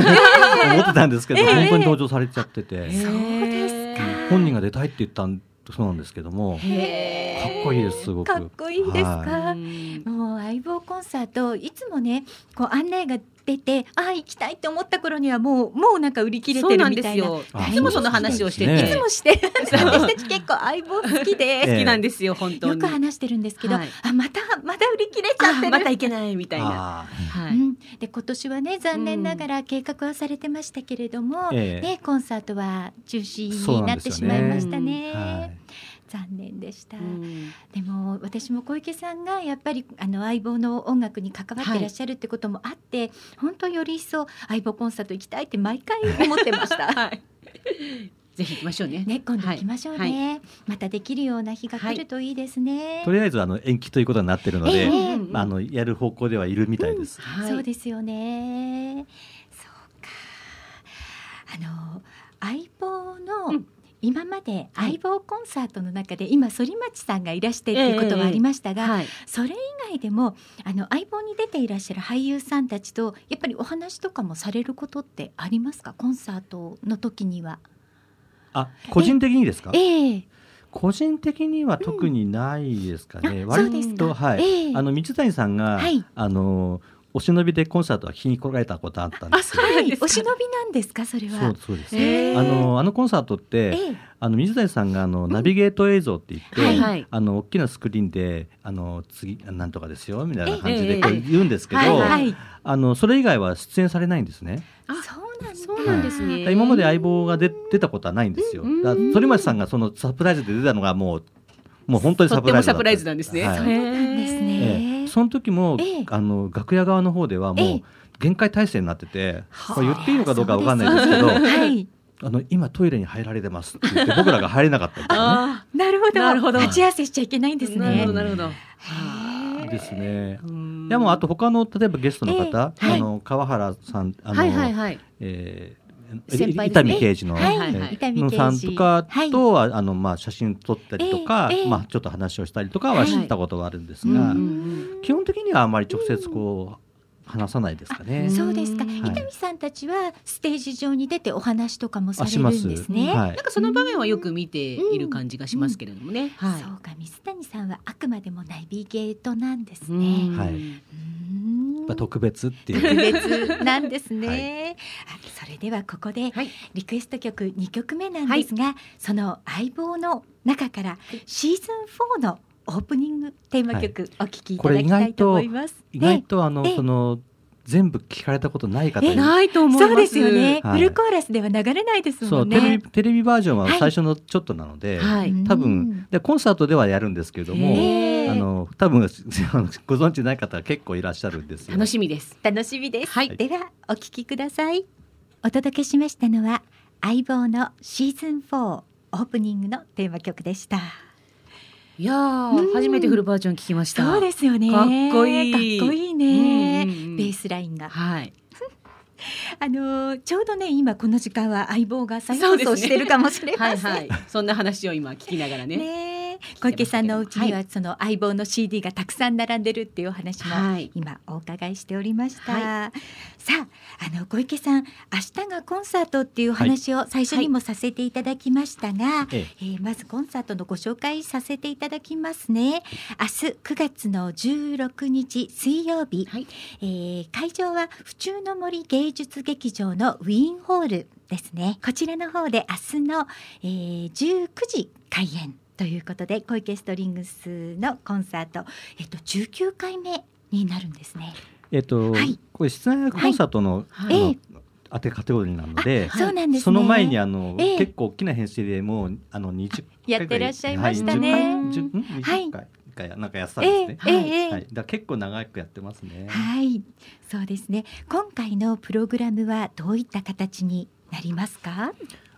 C: ってたんですけど、
A: ええ。
C: 本当に登場されちゃってて、
A: そうですか。
C: 本人が出たいって言ったんそうなんですけども、
B: へ
C: かっこいいですすごく。
A: かっこいいですか、
C: は
B: うん
A: もう相棒コンサートいつもねこう案内が出てああ行きたいって思った頃にはもうもうなんか売り切れてるみたいな。
B: ですよ。
C: あ
B: いつもその話をして
C: そう
B: て
A: いつもして。私たち結構相棒好き
C: え
A: で。
C: え
B: 好きなんですよ本当に。
A: よく話してるんですけど、
B: はい。
A: あまたまた売り切れちゃって
B: またいけないみたいな。
C: あ
B: はい。
A: うん、で今年はね残念ながら計画はされてましたけれども、
C: ええ。
A: ね、コンサートは中止になんってしまいましたね。
C: ーはい
A: 残念でした、
B: うん。
A: でも私も小池さんがやっぱりあの相棒の音楽に関わってらっしゃるってこともあって、本当より一層相棒コンサート行きたいって毎回思ってました。
B: はい。ぜひ行きましょうね。
A: ね、今度行きましょうね、
B: はい
A: またできるような日が来るといいですね。
C: とりあえずあの延期ということになってるので、
A: ええ。
B: うん
C: まああのやる方向ではいるみたいです。
B: はい
A: そうですよね。そうか。あの相棒の、
B: うん
A: 今まで相棒コンサートの中で、今反町さんがいらしてっていうことはありましたが、
B: はい。
A: それ以外でもあの相棒に出ていらっしゃる俳優さんたちとやっぱりお話とかもされることってありますか？コンサートの時には。
C: あ個人的にですか？
A: ええ
C: 個人的には特にないですかね。
A: うですか。
C: とはい、
A: ええ。
C: あの水谷さんが、
A: はい。
C: あのお忍びでコンサートは聞きに来られたことあったんですよ。
A: はい、お忍びなんですかそれは。
C: そうそうです。あのあのコンサートって、あの水谷さんがあのナビゲート映像って言って、はいはい、あの大きなスクリーンであの次なんとかですよみたいな感じでこう言うんですけど、あのそれ以外は出演されないんですね。
A: あそうなん
B: そうなんですね。
C: 今まで相棒が出出たことはないんですよ。だ反町さんがそのサプライズで出たのがもうもう本当にサプライズ
B: サプライズなんですね。はい、そ
C: の時も、あの楽屋側の方ではもう限界体制になってて、これ言っていいのかどうかわかんないですけど、はい、あの今トイレに入られてますって言って僕らが入れなかったりとか
A: ね。なるほど。なるほど。立ち合わせしちゃいけないんですね。な
B: るほどなるほど。
C: ですね。でもあと他の例えばゲストの方、あの川原さんあの、はいはいはい、えー先輩伊丹刑事の、のさんとかとは、あのまあ写真撮ったりとか、まあちょっと話をしたりとかはしたことがあるんですが、基本的にはあまり直接こう。話さないですかね。
A: そうですか。伊丹さんたちはステージ上に出てお話とかもされるんですね。
B: なんかその場面はよく見ている感じがしますけれどもね。
A: そうか、水谷さんはあくまでもナビゲートなんですね。はい。
C: ぱ特別ってい
A: う。特別なんですね、はい、それではここでリクエスト曲2曲目なんですが、はい、その相棒の中からシーズン4のオープニングテーマ曲お聴きいただきたいと思います。
C: 意外とあのその全部聞かれたことない方
A: ないと思そうですよね、はい、フルコーラスでは流れないですもんね。
C: テレビテレビバージョンは最初のちょっとなので、はい、多分でコンサートではやるんですけれどもあの多分ご存知ない方は結構いらっしゃるんです
B: 楽しみです。
A: 楽しみです、はい、ではお聞きください。お届けしましたのは相棒のシーズン4オープニングのテーマ曲でした
B: いや、うん、初めてフルバージョン聞きました。
A: そうですよね。
B: かっこい
A: い。かっこいいね。ベースラインが。
B: はい。
A: あのちょうどね今この時間は相棒が再放送してるかもしれません。ね、はいはい。
B: そんな話を今聞きながらね。
A: ね小池さんのお家にはその相棒の CD がたくさん並んでるっていうお話も今お伺いしておりました、はい、さああの小池さん明日がコンサートっていう話を最初にもさせていただきましたが、はい、えー、まずコンサートのご紹介させていただきますね。明日9月の16日水曜日、はい、えー、会場は府中の森芸術劇場のウィーンホールですね。こちらの方で明日の、えー、19時開演ということで小池ストリングスのコンサート、えっと、19回目になるんですね。
C: えっと、はい、これ室内コンサートの、はい、あの、当てカテゴリーなので、
A: そうなんです、ね、
C: その前にあの、えー、結構大きな編成でもうあの20
A: やってらっしゃいましたね。はい、
C: 10回、はい回なんかやってたんですね。えー、はい、はい、だ結構長くやってますね。
A: はい、そうですね。今回のプログラムはどういった形になりますか？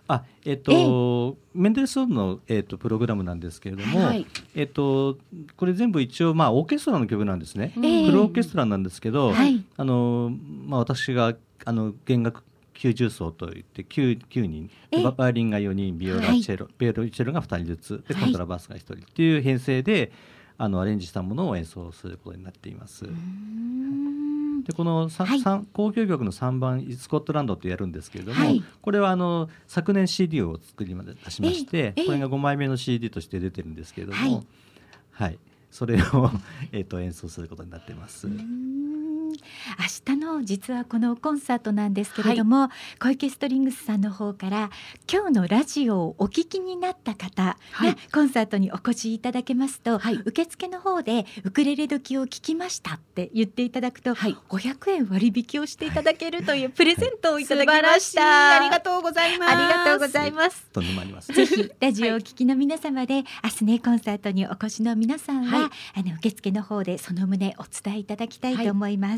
C: あえっ、と、えー、メンデルソンの、えーと、プログラムなんですけれども、はい、えっ、とこれ全部一応まあオーケストラの曲なんですね、えー、プロオーケストラなんですけど、はい、あのまあ私があの弦楽90層といって 9, 9人。バイオリンが4人ビオラチェロ、はい、ビオラチェロが2人ずつ。でコントラバスが1人っていう編成であのアレンジしたものを演奏することになっています。でこの、はい、交響曲の3番「スコットランド」ってやるんですけれども、はい、これはあの昨年 CD を作りまで出しまして、これが5枚目の CD として出てるんですけれども、はい、はい、それを えと演奏することになっています。
A: 明日の実はこのコンサートなんですけれども、はい、小池ストリングスさんの方から今日のラジオをお聞きになった方がコンサートにお越しいただけますと、はい、受付の方でウクレレ時を聞きましたって言っていただくと、はい、500円割引をしていただけるという プレゼントをいただきました。
B: ありがとうございます。
A: ありがとうございます。ぜひラジオをお聞きの皆様で、明日ねコンサートにお越しの皆さんは、あの受付の方でその旨お伝えいただきたいと思います、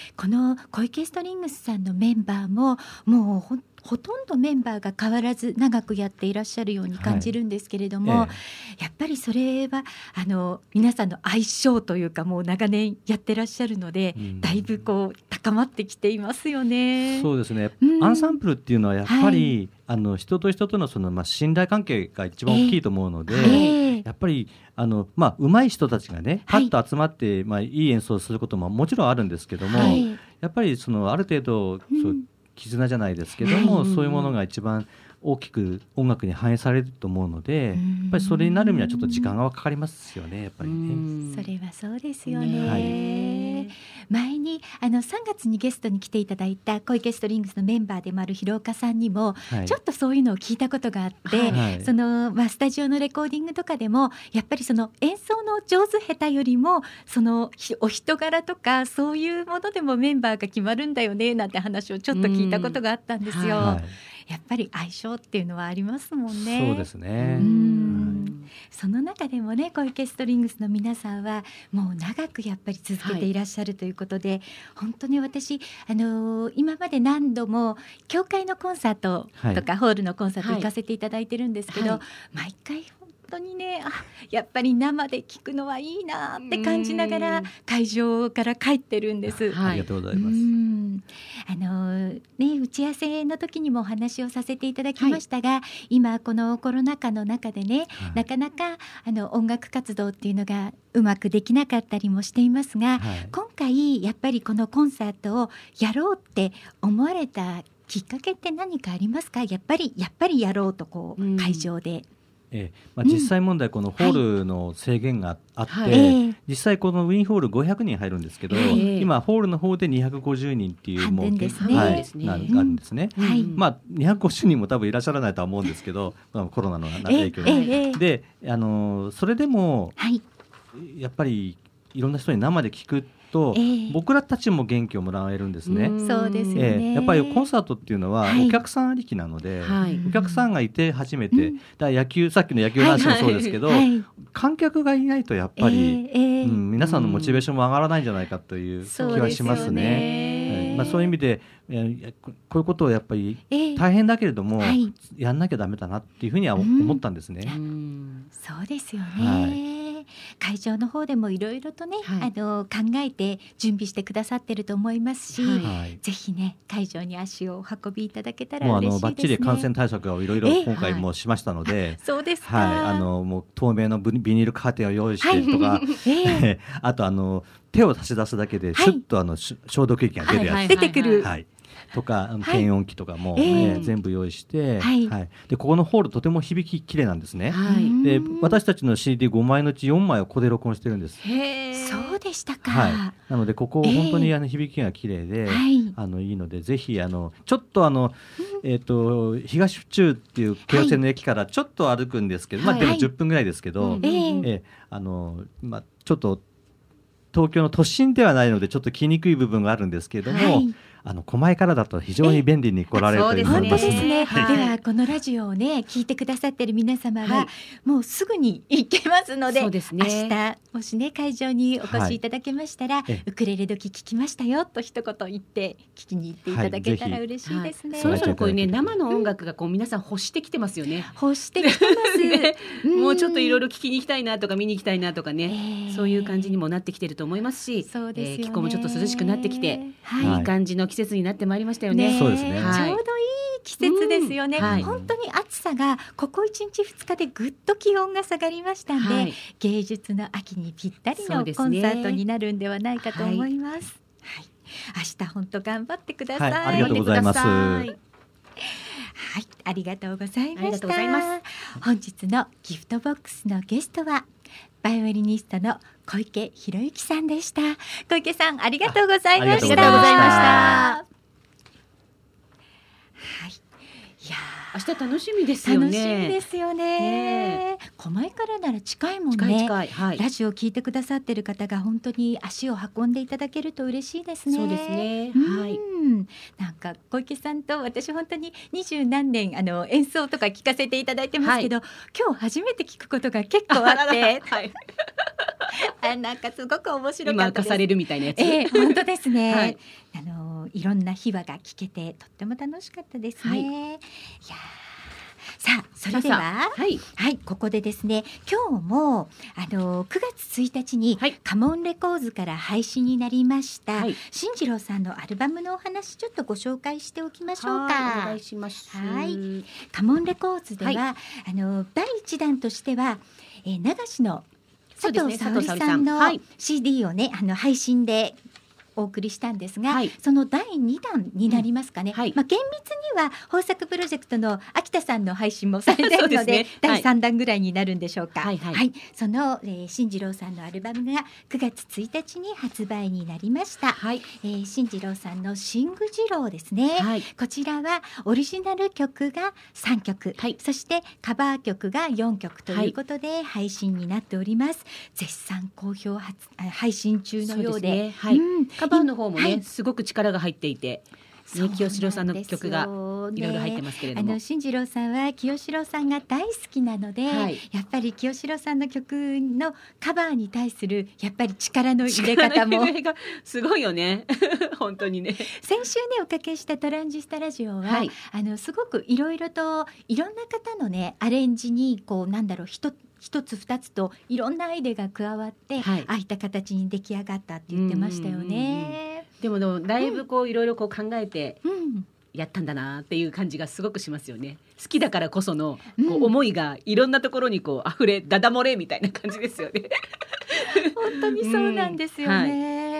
A: この小池ストリングスさんのメンバーももうほほとんどメンバーが変わらず長くやっていらっしゃるように感じるんですけれども、はいええ、やっぱりそれはあの皆さんの相性というかもう長年やってらっしゃるので、うん、だいぶこう高まってきていますよね。
C: そうですね、うん、アンサンプルっていうのはやっぱり、はい、あの人と人とのその、まあ、信頼関係が一番大きいと思うので、え、やっぱりあの、まあ、上手い人たちがねパッと集まって、はい、まあ、いい演奏をすることももちろんあるんですけども、やっぱりそのある程度、そう絆じゃないですけども、そういうものが一番大きく音楽に反映されると思うのでやっぱりそれになるにはちょっと時間がかかりますよねやっぱりね。
A: それはそうですよね、はい、前にあの3月にゲストに来ていただいた小池ストリングスのメンバーでもある広岡さんにも、はい、ちょっとそういうのを聞いたことがあって、はい、そのまあ、スタジオのレコーディングとかでもやっぱりその演奏の上手下手よりもそのお人柄とかそういうものでもメンバーが決まるんだよねなんて話をちょっと聞いたことがあったんですよ。やっぱり相性っていうのはありますもんね。
C: そうですね。
A: その中でもね小池ストリングスの皆さんはもう長くやっぱり続けていらっしゃるということで、はい、本当に私あのー、今まで何度も教会のコンサートとか、はい、ホールのコンサート行かせていただいてるんですけど、はい、毎回当にねあやっぱり生で聞くのはいいなって感じながら会場から帰ってるんです。
C: はい、ありがとうございます。
A: あのね打ち合わせの時にもお話をさせていただきましたが、はい、今このコロナ禍の中でね、はい、なかなかあの音楽活動っていうのがうまくできなかったりもしていますが、はい、今回やっぱりこのコンサートをやろうって思われたきっかけって何かありますか？やっぱりやっぱりやろうとこう、会場で。
C: えーまあ、実際問題、このホールの制限があって、はい、実際、このウィンホール500人入るんですけど、はい、今、ホールの方で250人っていうもう、
A: ね、
C: はい、なるんですね、はい、まあ、250人も多分いらっしゃらないとは思うんですけど、まあ、コロナの影響で。であのそれでも、やっぱりいろんな人に生で聞くと、えー、僕らたちも元気をもらえるんですね。
A: そうですよね、え
C: ー、やっぱりコンサートっていうのはお客さんありきなので、はい、お客さんがいて初めて、うん、だ野球さっきの野球の話もそうですけど、はいはい、観客がいないとやっぱり、えー、うん、皆さんのモチベーションも上がらないんじゃないかという気はしますね。まあ、そういう意味でこういうことをやっぱり大変だけれども、はい、やんなきゃだめだなっていうふうには思ったんですね。う
A: ん、そうですよね、はい会場の方でもいろいろとね、はい、あの考えて準備してくださってると思いますし、はい、ぜひね会場に足をお運びいただけたら嬉しいですね。もうあのバッチリ
C: 感染対策をいろいろ今回もしましたので、
A: そうです
C: はい、あのもう透明のビニールカーテンを用意してとか、えー、あとあの手を差し出すだけでシュッとあの、消毒液が出るやつ、
A: 出てくる。
C: はいとか検温器とかも、えー、全部用意して、はい、はい、でここのホールとても響ききれいなんですね、はい、で私たちの CD5 枚のうち4枚をここで録音してるんです。
A: そうでしたか、
C: はい、なのでここ本当にあの響きが綺麗で、えー、あのいいのでぜひあのちょっとあの、えっ、ー、と東府中っていう京王線の駅からちょっと歩くんですけど、まあでも10分ぐらいですけど、えあのまあちょっと東京の都心ではないのでちょっと来にくい部分があるんですけれども、はい、あの狛江からだと非常に便利に来られるという
A: 本当ですね、はい、ではこのラジオをね聞いてくださってる皆様は、はい、もうすぐに行けますのでそうです、ね、明日もしね会場にお越しいただけましたら、ウクレレ時聞きましたよと一言言って聞きに行っていただけたら嬉しいですね、
B: そろそろこういうね生の音楽がこう皆さん欲してきてますよね。
A: 欲してきてますね、
B: もうちょっといろいろ聞きに行きたいなとか見に行きたいなとかね、えー、そういう感じにもなってきてると思いますしそうです、ね、えー、気候もちょっと涼しくなってきて、はい、いい感じの季節になってまいりましたよね。
A: ね。そうですね、はい、ちょうどいい季節ですよね、うん。はい、本当に暑さがここ1日2日でぐっと気温が下がりましたんで、はい、芸術の秋にぴったりのコンサートになるんではないかと思います。すね、はい、明日本当頑張ってください。
C: ありがとうございます。は
A: い、ありがとうございました。本日のギフトボックスのゲストはバイオリニストの小池博之さんでした。小池さんありがとうございました。ありがとうございました。
B: 明日楽しみですよね。楽
A: しみですよね。ね狛江からなら近いもんね。近いはい、ラジオ聞いてくださってる方が本当に足を運んでいただけると嬉しいですね。
B: そうですね。はい。
A: なんか小池さんと私本当に二十何年あの演奏とか聞かせていただいてますけど、はい、今日初めて聞くことが結構あって、はい、あなんかすごく面白かった
B: されるみたいなやつ。
A: えー、本当ですね。はい、あのいろんな秘話が聞けてとっても楽しかったですね。はい、いやさあそれでははい、はい、ここでですね今日もあの9月1日に、はい、カモンレコーズから配信になりました、はい、新次郎さんのアルバムのお話ちょっとご紹介しておきましょうか。
B: お願いします。
A: はい。カモンレコーズでは、あの第一弾としては、えー、流しの佐藤沙織さん。の CD をねあの配信でおお送りしたんですが、はい、その第2弾になりますかね、うん。はい、まあ、厳密には豊作プロジェクトの秋田さんの配信もされているので ね、第3弾ぐらいになるんでしょうか、はい、はい、その、えー、新次郎さんのアルバムが9月1日に発売になりました、はい。えー、新次郎さんの「シング次郎」ですね、こちらはオリジナル曲が3曲、そしてカバー曲が4曲ということで配信になっております、絶賛好評配信中のようで、ね、
B: はい、うん、カバーの方もね、すごく力が入っていてね、清志郎さんの曲がいろいろ入ってますけれども、
A: あの新次郎さんは清志郎さんが大好きなので、はい、やっぱり清志郎さんの曲のカバーに対するやっぱり力の入れ方も。
B: すごいよね。本当にね。
A: 先週ねおかけしたトランジスタラジオは、はい、あのすごくいろいろといろんな方のねアレンジにこうなんだろう一一つ二つといろんなアイデアが加わって、はい、ああいった形に出来上がったって言ってましたよね。
B: でもでもだいぶこういろいろこう考えて、やったんだなっていう感じがすごくしますよね。好きだからこそのこう思いがいろんなところにこう溢れダダ漏れみたいな感じですよね。
A: 本当にそうなんですよね。う んはい、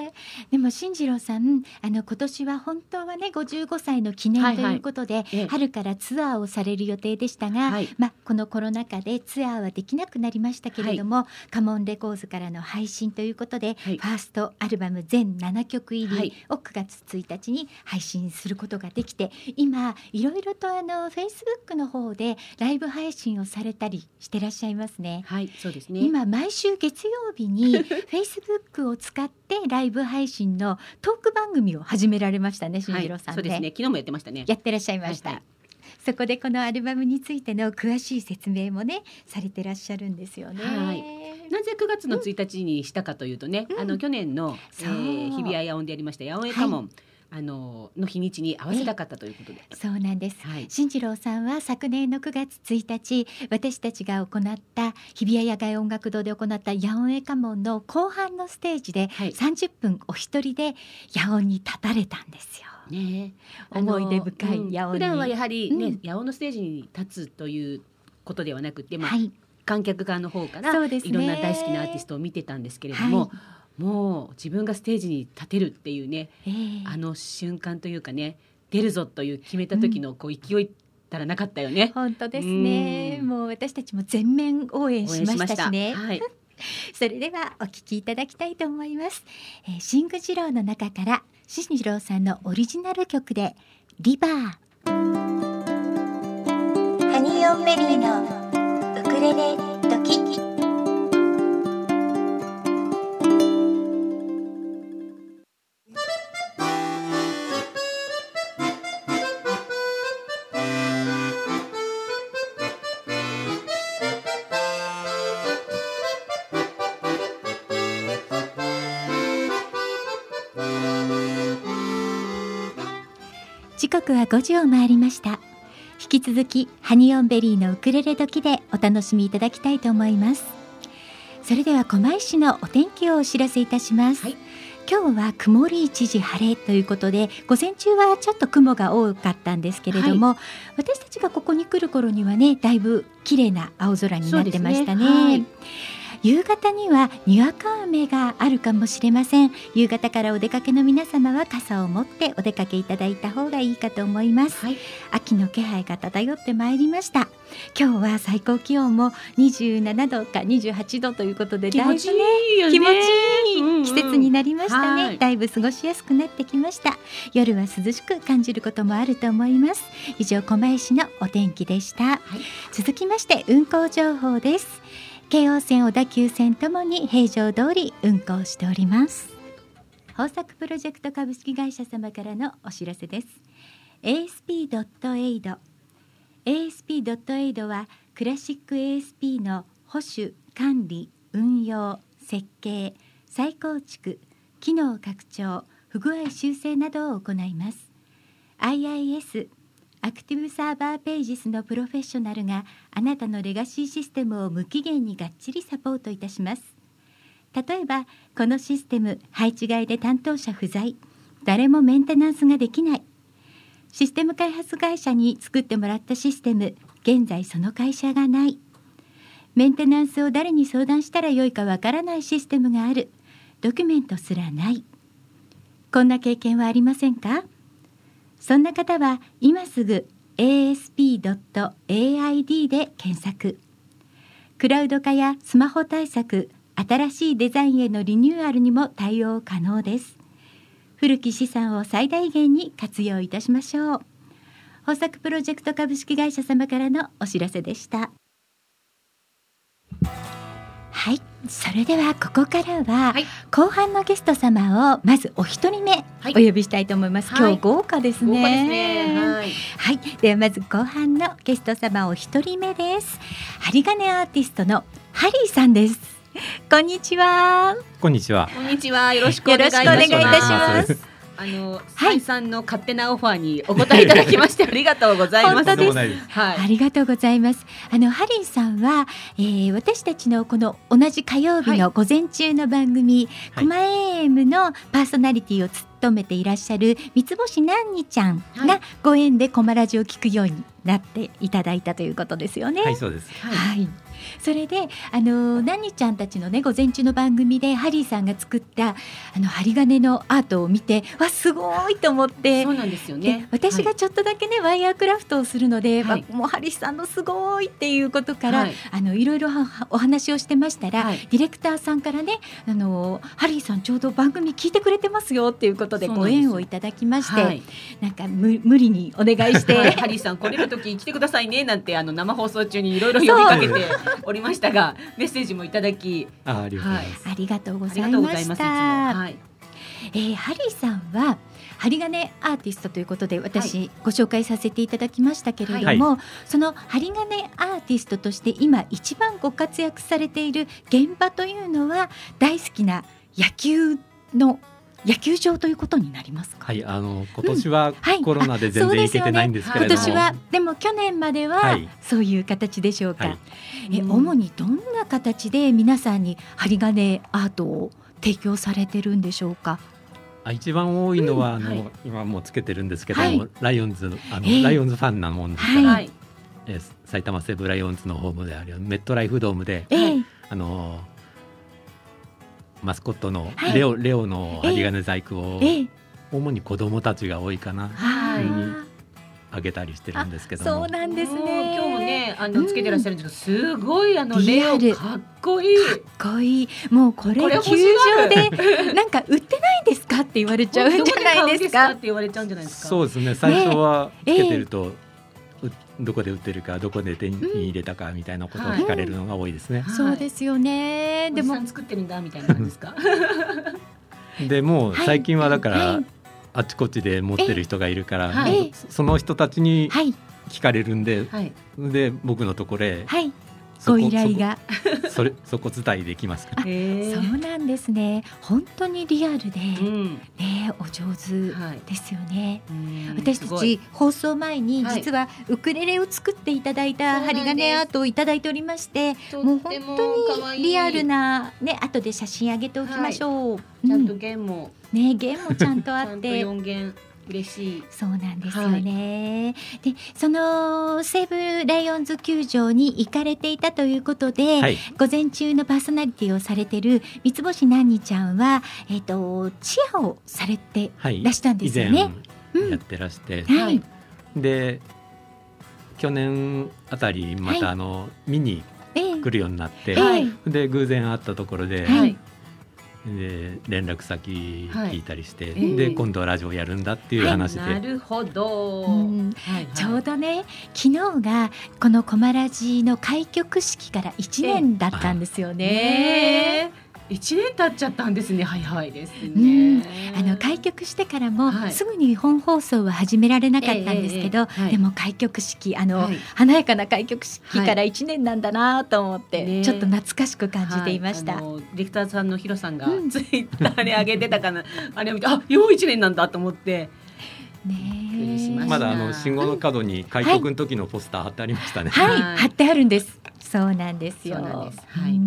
A: でも進次郎さんあの今年は本当はね55歳の記念ということで、はいはい、春からツアーをされる予定でしたが、はい、まあこのコロナ禍でツアーはできなくなりましたけれども、カモンレコーズからの配信ということで、ファーストアルバム全7曲入りを9月1日に配信することができて今いろいろとあのフェイスブッククの方でライブ配信をされたりしてらっしゃいますね。
B: はい、そうですね。
A: 今毎週月曜日に Facebook を使ってライブ配信のトーク番組を始められましたね、新次郎さん、
B: ねはい、そうですね。昨日もやってましたね。
A: やってらっしゃいました。はいはいそこでこのアルバムについての詳しい説明もねされてらっしゃるんですよね。はい、
B: なぜ9月の1日にしたかというとね、うん、あの去年の、えー、日比谷野音でやりました八百屋家紋、はいあのの日にちに合わせたかったということで。
A: そうなんです。はい、新次郎さんは昨年の9月1日、私たちが行った日比谷野外音楽堂で行った野音エカモンの後半のステージで30分お一人で野音に立たれたんですよ。ね、思い出深い野音に、うん、
B: 普段はやはりね、うん、野音のステージに立つということではなくて、まあ、はい、観客側の方から、ね、いろんな大好きなアーティストを見てたんですけれども。はいもう自分がステージに立てるっていうね、えー、あの瞬間というかね出るぞという決めた時のこう勢いたらなかったよね。
A: 本当ですね。うもう私たちも全面応援しましたしね。はい、それではお聞きいただきたいと思います。えー、シングジローの中からシンジローさんのオリジナル曲でリバー。ハニーオンベリーのウクレレドキ。刻は5時を回りました。引き続きハニオンベリーのウクレレ時でお楽しみいただきたいと思います。それでは狛江市のお天気をお知らせいたします、はい、今日は曇り一時晴れということで午前中はちょっと雲が多かったんですけれども、はい、私たちがここに来る頃にはねだいぶ綺麗な青空になってましたね。はい夕方にはにわか雨があるかもしれません。夕方からお出かけの皆様は傘を持ってお出かけいただいた方がいいかと思います、はい、秋の気配が漂ってまいりました。今日は最高気温も27度か28度ということで
B: 気持ちいいよ
A: ね。気持ちいい季節になりましたね、だいぶ過ごしやすくなってきました。夜は涼しく感じることもあると思います。以上狛江市のお天気でした、はい、続きまして運行情報です京王線小田急線ともに平常通り運行しております。豊作プロジェクト株式会社様からのお知らせです。ASP.AID ASP.AID はクラシック ASP の保守管理運用設計再構築機能拡張不具合修正などを行います。IIS アクティブサーバーページスのプロフェッショナルがあなたのレガシーシステムを無期限にがっちりサポートいたします。例えばこのシステム配置外で担当者不在。誰もメンテナンスができない。システム開発会社に作ってもらったシステム現在その会社がない。メンテナンスを誰に相談したらよいかわからないシステムがある。ドキュメントすらない。こんな経験はありませんか？そんな方は今すぐ asp.aid で検索。クラウド化やスマホ対策新しいデザインへのリニューアルにも対応可能です。古き資産を最大限に活用いたしましょう。豊作プロジェクト株式会社様からのお知らせでした。はい。それではここからは、後半のゲスト様をまずお一人目お呼びしたいと思います、はい、今日豪華ですね、
B: ね、はい、
A: はい、ではまず後半のゲスト様お一人目です。針金アーティストのハリーさんです。こんにちは。
D: こんにちは。
B: こんにちは。よろしくお願いいたしますあの、はい、さんの勝手なオファーにお答えいただきましてありがとうございます。
A: はい、ありがとうございます。あのハリーさんは、えー、私たちのこの同じ火曜日の午前中の番組、はい、コマ AM のパーソナリティを務めていらっしゃる三つ星なんにちゃんがご縁でコマラジを聞くようになっていただいたということですよね。
D: はい、そうです。
A: はいそれであの何ちゃんたちのね午前中の番組でハリーさんが作ったあの針金のアートを見てわすごいと思って
B: そうなんですよね。
A: 私がちょっとだけね、はい、ワイヤークラフトをするので、はい、もうハリーさんのすごいっていうことから、はい、あのいろいろお話をしてましたら、はい、ディレクターさんからねあのハリーさんちょうど番組聞いてくれてますよっていうことでご縁をいただきまして、はい、なんか無無理にお願いして、
B: ハリーさん来れる時来てくださいねなんてあの生放送中にいろいろ呼びかけて おりましたがメッセージもいただき
D: あ
A: ありがとうございました。はい、えー、ハリーさんは針金アーティストということで私ご紹介させていただきましたけれども、はい、その針金アーティストとして今一番ご活躍されている現場というのは大好きな野球の野球場ということになります
D: はい、あの今年はコロナで全然行けてないんですけれども、
A: ね、今年はでも去年まではそういう形でしょうか？はい、え主にどんな形で皆さんに針金アートを提供されてるんでしょうか？
D: あ一番多いのは、うん、あの、はい、今もつけてるんですけども、はい、ライオンズあの、えー、ライオンズファンなもんですから、はい、えー、埼玉西武ライオンズのホームであるメットライフドームで、えー、あのマスコットのレオはい、レオの針金細工を、主に子供たちが多いかな、はい、あげたりしてるんですけど
A: そうなんですね。
B: 今日もねあのつけてらっしゃるんですけど、すごいあのレオかっこいい。
A: かっこいい。もうこれ球場でなんか売ってないですかって言われちゃうんじゃないですか。
B: って言われちゃうんじゃないですか。
D: そうですね。最初はつけてると、ねどこで売ってるかどこで手に入れたかみたいなことを聞かれるのが多いですね。
A: はい、そうですよね。
B: でも。作ってるんだみたいな感じですか？
D: でも最近はだから、はい、あちこちで持ってる人がいるから、その人たちに聞かれるんで、で僕のところへ、
A: ご依頼が。
D: それ そこ伝いできますか、
A: ね、そうなんですね。本当にリアルで、うん、ねお上手ですよね、はい、私たち放送前に実はウクレレを作っていただいた針金アートをいただいておりまして、もう本当にリアルなね後で写真上げておきましょう、はい、
B: ちゃんと弦も、
A: ね弦もちゃんとあって。
B: 四弦嬉しい。
A: そうなんですよね、はい、でその西武ライオンズ球場に行かれていたということで、はい、午前中のパーソナリティをされてる三つ星何にちゃんは、えーと、チアをされてらしたんですよね。
D: はい、やってらして、うん、はい、で去年あたりまたあの、見に来るようになって、で偶然会ったところで、で連絡先聞いたりして、はい、で今度はラジオやるんだっていう話で、はい、
B: なるほど、
A: うん。はいはい、ちょうどね昨日がこの「コマラジ」の開局式から1年だったんですよね。
B: 一年経っちゃったんですね早いですね、
A: あの開局してからも、すぐに本放送は始められなかったんですけど、でも開局式あの、華やかな開局式から一年なんだなと思って、ちょっと懐かしく感じていました、デ
B: ィレクターさんのヒロさんがツイッターに上げてたかな、あれを見てあよう一年なんだと思って。
A: ね
D: まだあの信号の角に開局の時のポスター貼ってありましたね。
A: はい、貼ってあるんです。そうなんですよ。はい。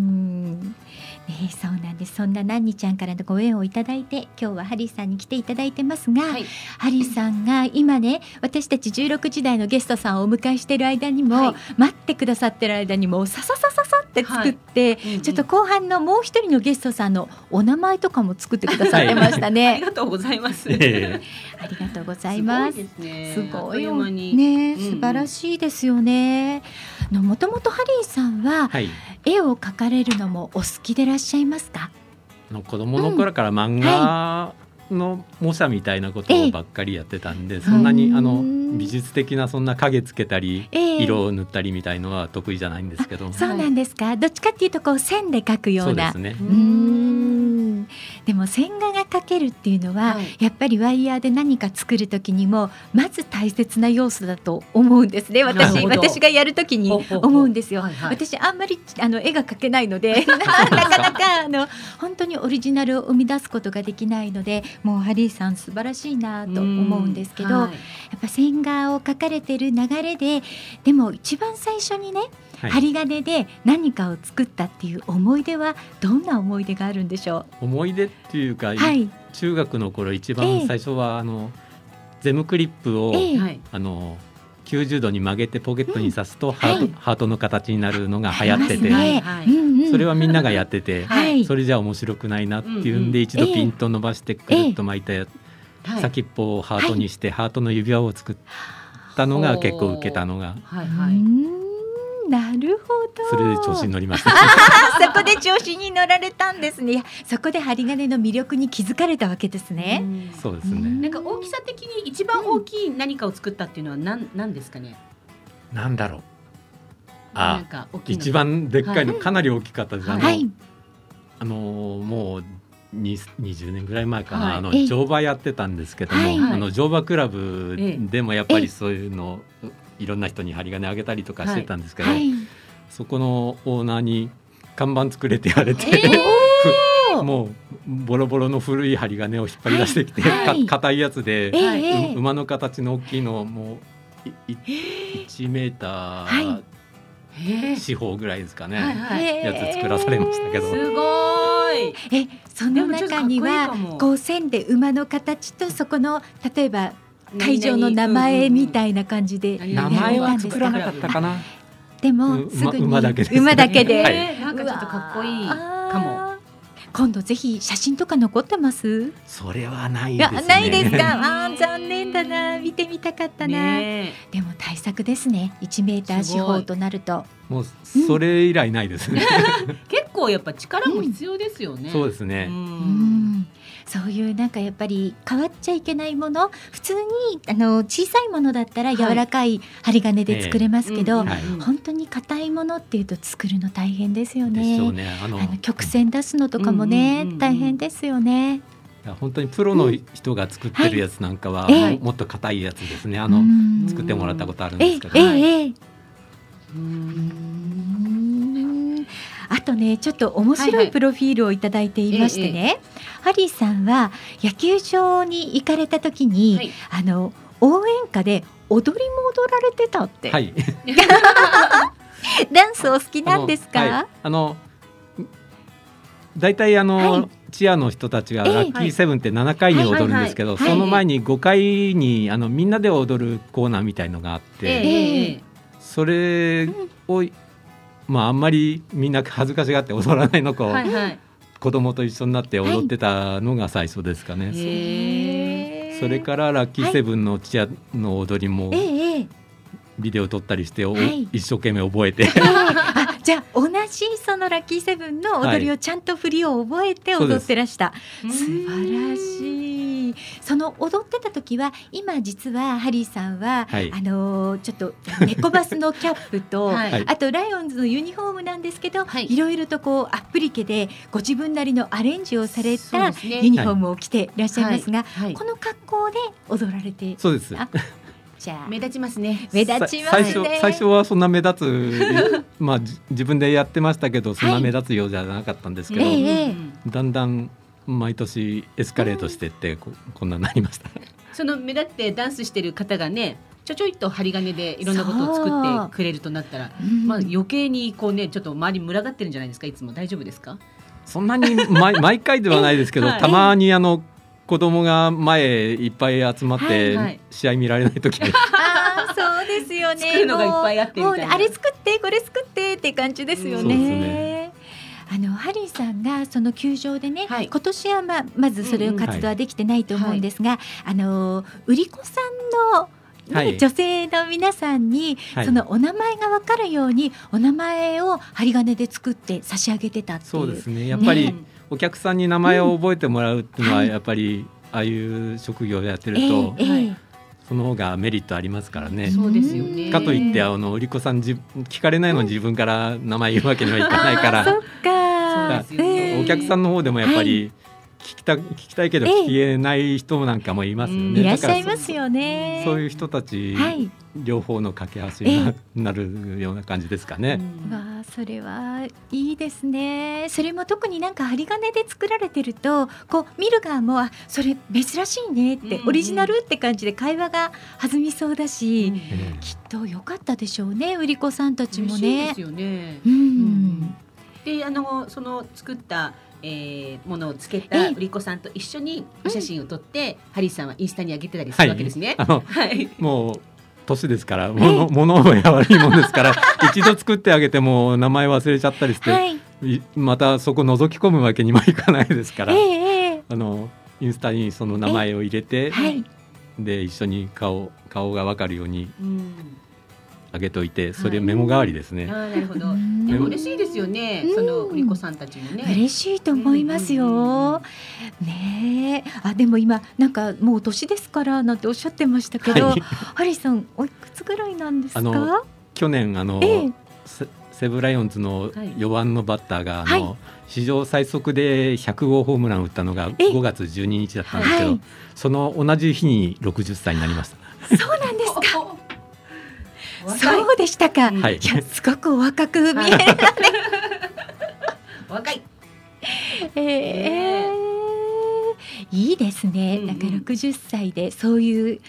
A: ね、そうなんです。そんなナンニちゃんからのご縁をいただいて今日はハリーさんに来ていただいてますが、はい、ハリーさんが今ね私たち16時台のゲストさんをお迎えしている間にも、はい、待ってくださってる間にもさささささっって作って、はい、ちょっと後半のもう一人のゲストさんのお名前とかも作ってくださってましたね。
B: ありがとうございます。あ
A: りがとうございます。すごいよね、素晴らしいですよね。のもともとハリーさんは、絵を描かれるのもお好きでいらっしゃいますか？
D: の子供の頃から漫画の模写みたいなことばっかりやってたんで、そんなにあの美術的なそんな影つけたり、色を塗ったりみたいのは得意じゃないんですけど。
A: そうなんですか。どっちかっていうとこう線で描くような。
D: そうですね
A: でも線画が描けるっていうのは、はい、やっぱりワイヤーで何か作る時にもまず大切な要素だと思うんですね私。私がやる時に思うんですよ。はいはい、私あんまりあの絵が描けないので なかなかあの本当にオリジナルを生み出すことができないのでもうハリーさん素晴らしいなと思うんですけど、はい、やっぱ線画を描かれてる流れででも一番最初にねはい、針金で何かを作ったっていう思い出はどんな思い出があるんでしょ
D: う？思い出っていうか、はい、中学の頃一番最初は、あのゼムクリップを、えー、あの90度に曲げてポケットに刺すと、ハート、はい、ハートの形になるのが流行ってて、ね、それはみんながやってて、はい、それじゃ面白くないなっていうんで、一度ピンと伸ばしてくるっと巻いたや、先っぽをハートにして、ハートの指輪を作ったのが結構受けたのが。
A: はい。はいなるほど。
D: それで調子に乗りました。
A: そこで調子に乗られたんですね。そこで針金の魅力に気づかれたわけですね。
D: うそうですね。
B: なんか大きさ的に一番大きい何かを作ったっていうのは何何ですかね？
D: なんだろう。あ、一番でっかいの、かなり大きかったです。はい、あのもう二20年ぐらい前かな、はい、あの乗馬やってたんですけども、はい、あの乗馬クラブでもやっぱりそういうのいろんな人に針金あげたりとかしてたんですけど、はい。はい、そこのオーナーに看板作れて言われて、え ー、もうボロボロの古い針金を引っ張り出してきて硬、はい、いやつで、えー、馬の形の大きいのもう1メーター、四方ぐらいですかね、はいはい、やつ作らされましたけど。
B: すごい。
A: えその中にはこう線で馬の形とそこの例えば会場の名前みたいな感じで
D: 名前は作らなかったかな。
A: でもすぐに。
D: 馬だけで
A: 馬だけで、
B: なんかちょっとかっこいいかも。
A: 今度ぜひ写真とか残ってます？
D: それはないです、ね、
A: ないですか？あ残念だな。見てみたかったな、でも対策ですね。1メーター四方となると。
D: もうそれ以来ないですね、
B: 結構やっぱ力も必要ですよね、
D: うん、そうですね。
A: うんそういうなんかやっぱり変わっちゃいけないもの普通にあの小さいものだったら柔らかい針金で作れますけど、はいえーうん。はい、本当に硬いものっていうと作るの大変ですよね。ね。あの曲線出すのとかもね、大変ですよね。
D: 本当にプロの人が作ってるやつなんかは、はい、もっと硬いやつですね。あの作ってもらったことあるんですけど、えええ
A: あとねちょっと面白いプロフィールをいただいていましてね、はいはい、ハリーさんは野球場に行かれた時に、はい、あの応援歌で踊りも踊られてたって、はい、ダンスお好きなんですか？
D: あの大体あの、チアの人たちがラッキーセブンって7回に踊るんですけど、その前に5回にあのみんなで踊るコーナーみたいのがあって、それをまああんまりみんな恥ずかしがって踊らないのか、はいはい、子供と一緒になって踊ってたのが最初ですかね。はい、それからラッキー。セブンのチアの踊りも、ビデオ撮ったりして、はい、一生懸命覚えて
A: あじゃあ同じそのラッキーセブンの踊りをちゃんと振りを覚えて踊ってらした、はい、素晴らしい。その踊ってた時は今実はハリーさんは、はい、あのー、ちょっと猫バスのキャップと、はい、あとライオンズのユニフォームなんですけど、はい、いろいろとこうアップリケでご自分なりのアレンジをされたユニフォームを着ていらっしゃいますが、この格好で踊られて
D: そうです
B: じゃあ。目立ちますね。
A: 目立ちますね。
D: 最初最初はそんな目立つまあ自分でやってましたけどそんな目立つようじゃなかったんですけど、はい、だんだん毎年エスカレートしてってこ,、こんなになりました。
B: その目立ってダンスしてる方がねちょちょいと針金でいろんなことを作ってくれるとなったら、まあ余計にこうねちょっと周り群がってるんじゃないですか？いつも。大丈夫ですか？
D: そんなに 毎毎回ではないですけど、はい、たまにあの子供が前いっぱい集まって試合見られない時、はいはい、
A: あそうでですよね。
B: 作るのがいっぱいあってあ
A: れ作ってこれ作ってって感じですよね。あのハリーさんがその球場でね、はい、今年はままずそれを活動はできてないと思うんですが、あの売り子さんのはい、女性の皆さんに、そのお名前が分かるようにお名前を針金で作って差し上げてたっていう。
D: そうですね。やっぱり、お客さんに名前を覚えてもらうっていうのは、やっぱり、ああいう職業をやってると、その方がメリットありますからね。
B: そうですよね。
D: かといってあの売り子さんじ聞かれないの自分から名前言うわけにはいかないから。
A: そっか。
D: お客さんの方でもやっぱり、聞きた聞きたいけど聞けない人なんかもいますよね。
A: いらっしゃいますよね。
D: そういう人たち、はい、両方の架け橋になるような感じですかね。
A: わあそれはいいですね。それも特になんか針金で作られてるとこう見る側もあそれ珍しいねってオリジナルって感じで会話が弾みそうだし、きっと良かったでしょうね売り子さんたちもね。
B: ですよね。うん。であのその作ったえー、ものをつけた売り子さんと一緒にお写真を撮って、ハリーさんはインスタに上げてたりするわけですね。
D: はい、もう年ですから物物覚えが悪いもんですから 一度作ってあげても名前忘れちゃったりして、はい、またそこ覗き込むわけにもいかないですから、えー、あのインスタにその名前を入れて、はい、で一緒に顔顔が分かるようにあげといて、それメモ代わりですね。
B: あなるほど。でも嬉しいですよね。その売り子さんたちもね。
A: 嬉しいと思いますよ。ねあでも今なんかもう年ですからなんておっしゃってましたけど、ハリーさんおいくつぐらいなんですか？
D: 去年あの、セブライオンズの4番のバッターが、あの史上最速で100号ホームランを打ったのが5月12日だったんですけど、その同じ日に60歳になりました。
A: そうなんですか。そうでしたか。はい、いやすごく若く見える、ね、
B: 若い。
A: ええ。ー、いいですね。なんか六十歳でそういう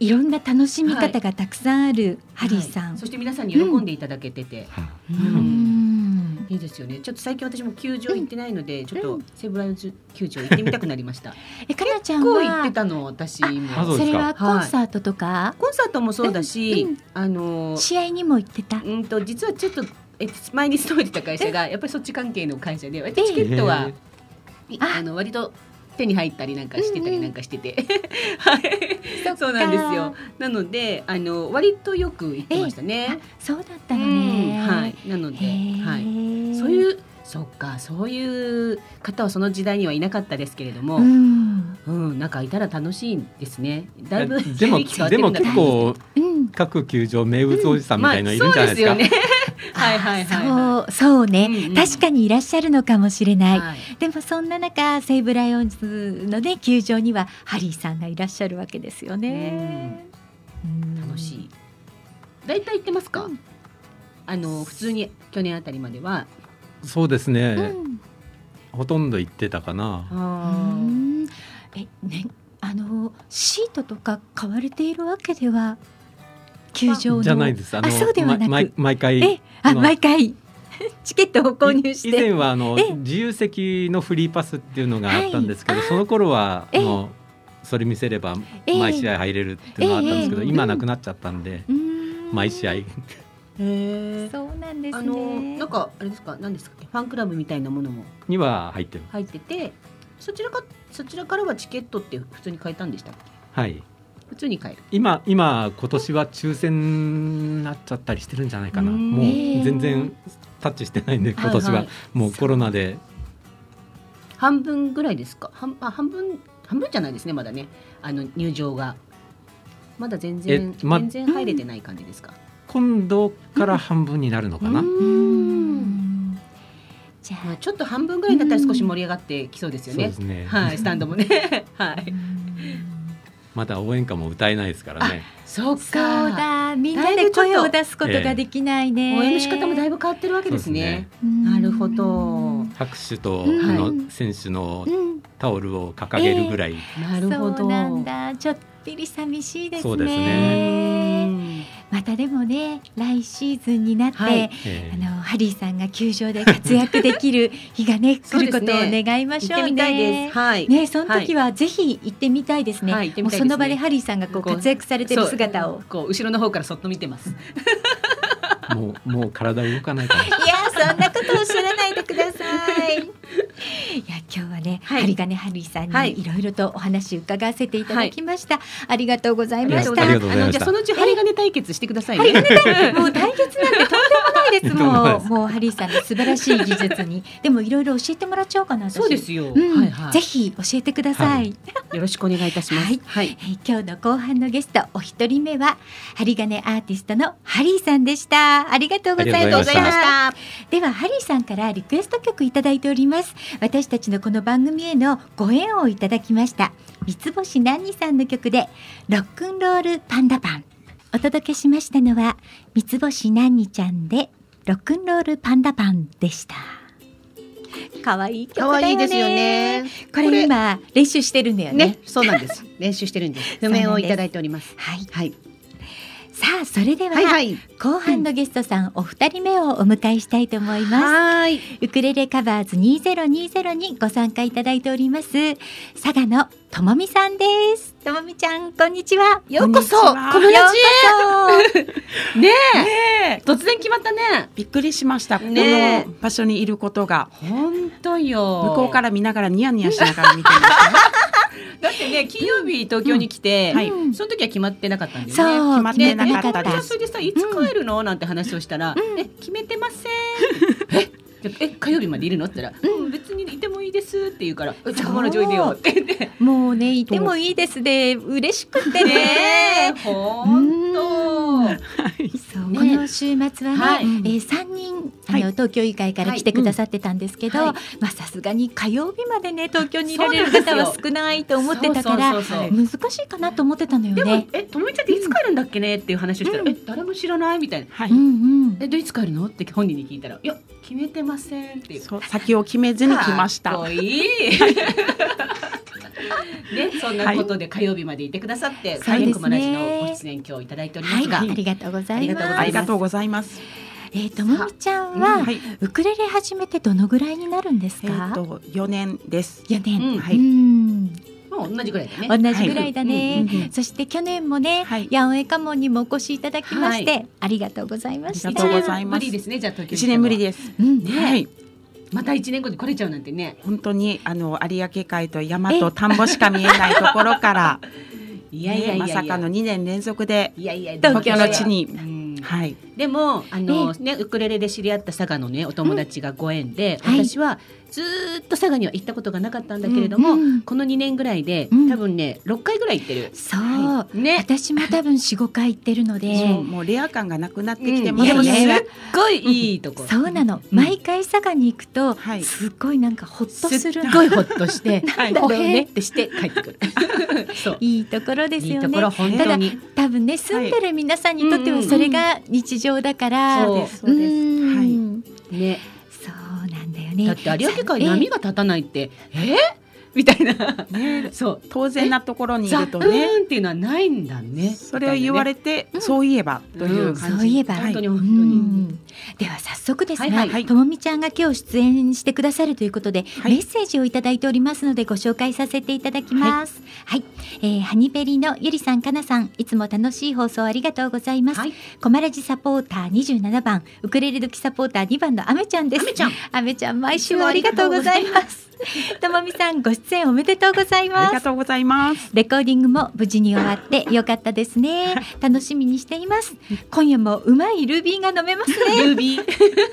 A: いろんな楽しみ方がたくさんあるハリーさん、はいはい、
B: そして皆さんに喜んでいただけてて、うん、うん。いいですよね。ちょっと最近私も球場行ってないので、うん、ちょっと西武ライオンズ球場行ってみたくなりました。
A: え、かなちゃん
B: は？行ってたの私も。
A: それはコンサートとか、は
B: い、コンサートもそうだし、うん、あの
A: 試合にも行ってた？
B: うんと実はちょっとえ前に勤めてた会社がやっぱりそっち関係の会社で、割とチケットはあの割と手に入ったりなんかしてたりなんかしてて、はい。そうなんですよ。なのであの割とよく行ってましたね。
A: そうだったのね、
B: はい。なので、はい、そういうそっかそういう方はその時代にはいなかったですけれども、うん、うん、なんかいたら楽しいですね。だいぶ
D: でもでも結構、うん、各球場名物おじさんみたいのいるんじゃないですか？うんまあ、
A: はいはいはい、そうそうね、うんうん、確かにいらっしゃるのかもしれない、はい、でもそんな中西武ライオンズのね球場にはハリーさんがいらっしゃるわけですよね、
B: 楽しい。大体行ってますか、うん、あの普通に去年あたりまでは。
D: そうですね、うん、ほとんど行ってたかな。
A: えねあのシートとか買われているわけでは球場
D: じゃないです。
A: あのそうではなく、
D: ま、毎回え
A: あ毎回。チケットを購入して。
D: 以前はあの自由席のフリーパスっていうのがあったんですけど、はい、その頃はあのそれ見せれば毎試合入れるっていうのがあったんですけど、今なくなっちゃったんで、毎試合。
A: へそうなんです、ね、あの
B: なんかあれですか？何ですかファンクラブみたいなものも。
D: には入ってる
B: 入っててそちらかそちらからはチケットって普通に買えたんでしたっ
D: け？はい
B: 普通に買える
D: 今今今年は抽選になっちゃったりしてるんじゃないかなもう全然タッチしてないんで今年はもうコロナで
B: 半分ぐらいですか半半分半分じゃないですねまだねあの入場がまだ全然、ま、全然入れてない感じですか、
D: 今度から半分になるのかな、
B: じゃあちょっと半分ぐらいだったら少し盛り上がってきそうですよね。ねはい、スタンドもね。はい。
D: まだ応援歌も歌えないですからね。
A: そっか。だ。みんなで声を出すことができないね。
B: 応援の仕方もだいぶ変わってるわけですね。なるほど。
D: 拍手と、あの選手のタオルを掲げるぐらい。
A: なるほど。なんだ。ちょっぴり寂しいですね。そうですね。またでもね来シーズンになって、はい、あのハリーさんが球場で活躍できる 日がね来ることを願いましょうね。はい、ねその時はぜひ行ってみたいですね。はい、もうその場でハリーさんがこう活躍されてる姿を
B: こう後ろの方からそっと見てます。
D: もうもう体動かないか
A: ら。いやそんなことおっしゃらないでください。いや今日はね、はい、針金ハリーさんにいろいろとお話伺わせていただきました、はい、ありがとうございました。あ
B: のじゃそのうち針金対決してくださいね。
A: もう対決なんてとんでもないです もん。もうハリーさんの素晴らしい技術に でもいろいろ教えてもらっちゃおうかな。
B: そうですよ。
A: うん、はいはい、ぜひ教えてください。
B: よろしくお願いいたします。はい。
A: はい、今日の後半のゲストお一人目は針金アーティストのハリーさんでした。ありがとうございました。ではハリーさんからリクエスト曲いただいております。私たちのこの番組へのご縁をいただきました三つ星何にさんの曲でロックンロールパンダパンお届けしましたのは三つ星何にちゃんでロックンロールパンダパンでした可愛い曲だよね。ですよね。これ今練習してるんだよね。ね
B: そうなんです。練習してるんです。譜面をいただいております。
A: はい。はい。さあそれでは、はいはい、後半のゲストさん、うん、お二人目をお迎えしたいと思います。はい。ウクレレカバーズ2020にご参加いただいております佐賀のともみさんです。ともみちゃんこんにちは。
B: ようこそ。このラジへねえ。突然決まったね。
E: びっくりしました。ねこの場所にいることが。
B: 本当よ。
E: 向こうから見ながらニヤニヤしながら見てました
B: だってね金曜日東京に来て、はい、その時は決まってなかったんだよね。
E: 決まってなかった
B: です。それでさいつ帰るの、なんて話をしたら、え決めてません。ええ火曜日までいるの？って言ったら、うん、別にいてもいいですって言うから、じゃあ友達おいでよって言って。
A: もうねいてもいいですで嬉しくてね。
B: 本当。
A: そう、この週末はね、はえー、3人あの、東京以外から来てくださってたんですけど、まあさすがに火曜日までね東京にいられる方は少ないと思ってたから難しいかなと思ってたのよね。
B: えともいちゃんっていつ帰るんだっけねっていう話をしたら、え誰も知らないみたいな。
A: はい。うんうん。
B: えでいつ帰るの？って本人に聞いたらいや決めてませんってい
E: う。先を決めずに来ました。
B: かっこいい。ね、そんなことで火曜日までいてくださって、はい、サイコマラジのご出演今日いただいておりますが、
A: はい、ありがとうございます。
E: ありがとうございます。
A: えー、ともみちゃんは、はい、ウクレレ始めてどのぐらいになるんですか？え
E: ー、と4年です。
A: 4年。
B: うん、はい。うんもう同じぐらいだね。
A: 同じぐらいだね。はい、そして去年もね、はい、ヤンエカモンにもお越しいただきまして、はい、ありがとうございました。
E: ありがとうございます。
B: 無理ですね。じゃあ東京
E: 一年ぶりです。
A: うん、ね、はい。
B: また一年後に来れちゃうなんてね。
E: 本当にあの有明海と山と田んぼしか見えないところから。
B: いやいや
E: まさかの2年連続で
B: いやいや
E: 東京の地に、はい、
B: でもあの、ね、ウクレレで知り合った佐賀のねお友達がご縁で、私はずっと佐賀には行ったことがなかったんだけれども、うんうん、この2年ぐらいで、多分ね6回ぐらい行ってる。
A: そう、はい、ね、私も多分45回行ってるので。
E: もうレア感がなくなってきてますね、
B: うん、すっごいいいとこ、
A: そうなの、毎回佐賀に行くと、すっごいなんかほっとする。す
B: っごいほっとしてなんだろうねってして帰ってくる。
A: いいところですよね。ただ多分ね住んでる皆さんにとってはそれが日常だから、
E: そうですそうです。はい。
B: ね
A: ね。
B: だって有明海波が立たないって、え？ー、みたいな、
E: ね、そう。当然なところにいるとね。
B: っていうのはないんだね。
E: それを言われて、ね、そういえばという感じ、うん、
A: そういえば。
B: 本当に本当に、
A: では早速ですね、はいはい、ともみちゃんが今日出演してくださるということで、はい、メッセージをいただいておりますのでご紹介させていただきます。はい、はい、えー、ハニベリのゆりさんかなさんいつも楽しい放送ありがとうございます。はい、コマラジサポーター27番。ウクレレ時サポーター2番のあめちゃんです。あめちゃん、あめちゃん毎週ありがとうございます。ともみさんご出演おめでとうございます。
E: ありがとうございます。
A: レコーディングも無事に終わってよかったですね。楽しみにしています。今夜もうまいルビーが飲めますね。
B: ルビー。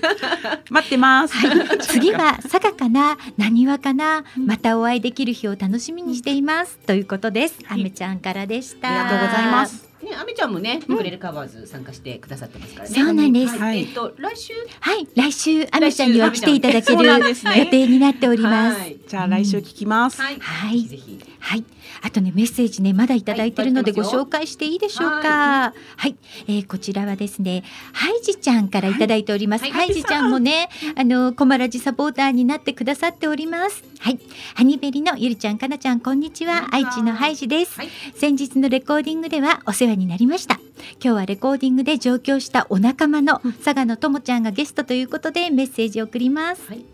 E: 待ってます。
A: はい、次は 佐賀かな、なにわかな、またお会いできる日を楽しみにしています。ということです。あめちゃんからでした。
E: ありがとうございます。
B: ね、あめちゃんもね、ウクレレカバーズ参加してくださってますからね。
A: そうなんです。
B: はい、えっと、来週？
A: はい、来週、あめちゃんには来ていただける予定になっております。
E: じゃあ、来週聞きます。
B: はい、
A: はい、ぜひ。はい。あとねメッセージねまだいただいてるのでご紹介していいでしょうか？はい、はい、えー、こちらはですねハイジちゃんからいただいております。はい、ハイジちゃんもねあのコマラジサポーターになってくださっております。はい、ハニベリのゆりちゃんかなちゃんこんにちは愛知のハイジです。先日のレコーディングではお世話にになりました。今日はレコーディングで上京したお仲間の佐賀のともちゃんがゲストということでメッセージを送ります、はい。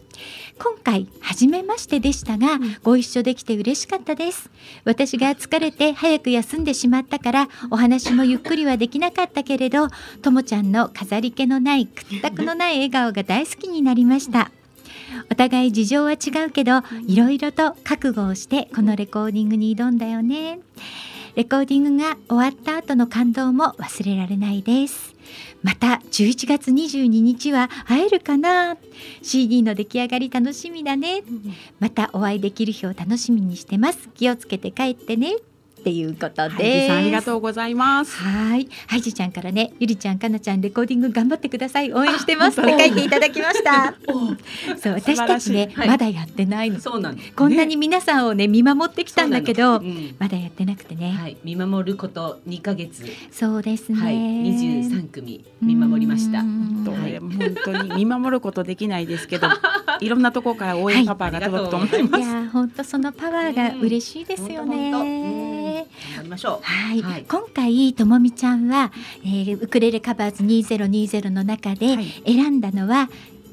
A: 今回初めましてでしたが、うん、ご一緒できて嬉しかったです。私が疲れて早く休んでしまったからお話もゆっくりはできなかったけれどともちゃんの飾り気のない屈託のない笑顔が大好きになりました。お互い事情は違うけどいろいろと覚悟をしてこのレコーディングに挑んだよねレコーディングが終わった後の感動も忘れられないです。また11月22日は会えるかな？CD の出来上がり楽しみだね、またお会いできる日を楽しみにしてます。気をつけて帰ってねっていうことで
E: す。ありがとうございます。
A: はい、ハイジちゃんからね、ゆりちゃん、かなちゃんレコーディング頑張ってください。応援してます って書いていただきました。そう、私たちね、はい、まだやってないの。
B: そうなん
A: こんなに皆さんをね見守ってきたんだけど、うん、まだやってなくてね。
B: はい、見守ること2ヶ月。
A: そうですね。はい、
B: 23組見守りました。はい、
E: 本当に見守ることできないですけど、いろんなところから応援パパが届くと思います。
A: いや本当そのパワーが嬉しいですよね。
B: 頑りましょう。
A: はい、はい、今回ともみちゃんは、えー、ウクレレカバーズ2020の中で選んだのは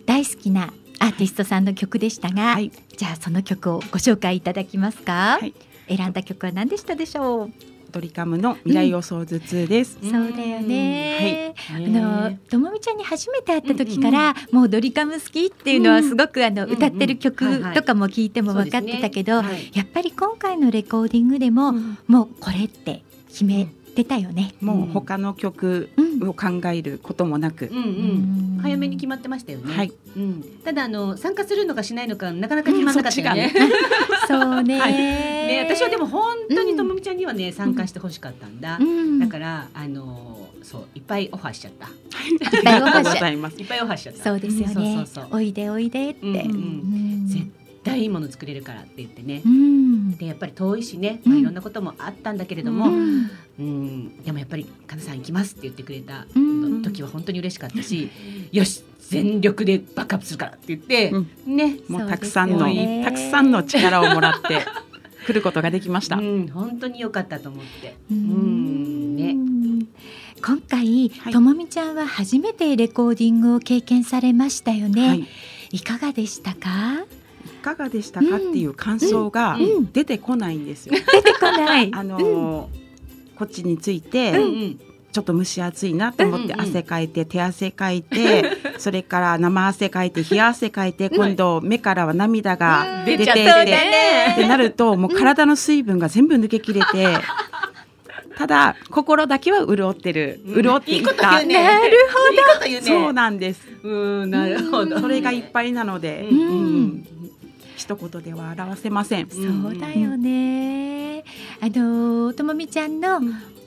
A: 大好きなアーティストさんの曲でしたが、はい、じゃあその曲をご紹介いただきますか。はい、選んだ曲は何でしたでしょう？
E: ドリカムの未来予想頭痛です、
A: うん、そうだよね、はい、あのともみちゃんに初めて会った時から、もうドリカム好きっていうのはすごくあの、歌ってる曲とかも聞いても分かってたけど、やっぱり今回のレコーディングでも、もうこれって決めてたよね。
E: もう他の曲を考えることもなく、うんう
B: ん、早めに決まってましたよね。はい、うん、ただあの参加するのかしないのかなかなか決まらなかったよね。
A: そ うねはい、
B: ね私はでも本当にともみちゃんにはね参加してほしかったんだ。だからあのそういっぱいオファーしちゃった。いっぱいオファーしちゃった。いっぱいオファーしちゃった。
A: そうですよね。おいでおいでって。
B: 絶対いいもの作れるからって言ってね、うん、でやっぱり遠いしね、まあ、いろんなこともあったんだけれども、うん、うん、でもやっぱり「かなさん行きます」って言ってくれた時は本当に嬉しかったし「よし全力でバックアップするから」って言って、うん、ね
E: もうたくさんの、ね、たくさんの力をもらって来ることができました。う
B: ん、本当に良かったと思って。うんね。
A: 今回、はい、ともみちゃんは初めてレコーディングを経験されましたよね。はい、いかがでしたか？
E: かがでしたかっていう感想が出てこないんですよ。
A: 出てこない。
E: あのこっちについて、ちょっと蒸し暑いなと思って汗かいて手汗かいて それから生汗かいて冷や汗かいて今度目からは涙が出ててってなるともう体の水分が全部抜けきれて。ただ心だけは潤ってる、潤っていった。
A: なるほ
E: ど。そうなんです。
B: うん、なるほど。
E: それがいっぱいなので、うん、一言では表せません。
A: そうだよね。あのともみちゃんの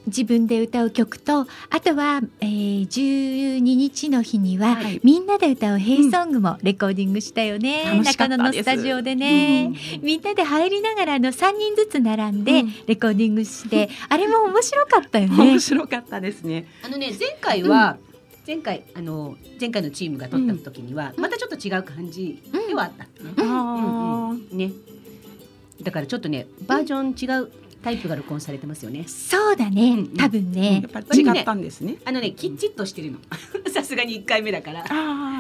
A: 自分で歌う曲とあとは、えー、12日の日には、はい、みんなで歌う「ヘイソング」もレコーディングしたよね、うん、中野のスタジオでね、うん、みんなで入りながらの3人ずつ並んでレコーディングして、うん、あれも面白かったよね。
E: 面白かったですね。
B: あのね前回は、前回あの前回のチームが取った時には、またちょっと違う感じではあったね。うんうんねだからちょっとねバージョン違うタイプが録音されてますよね。
A: そうだね、うん多分ね。
E: やっぱ違ったんですね。
B: あのね、きっちりとしてるの。さすがに一回目だから。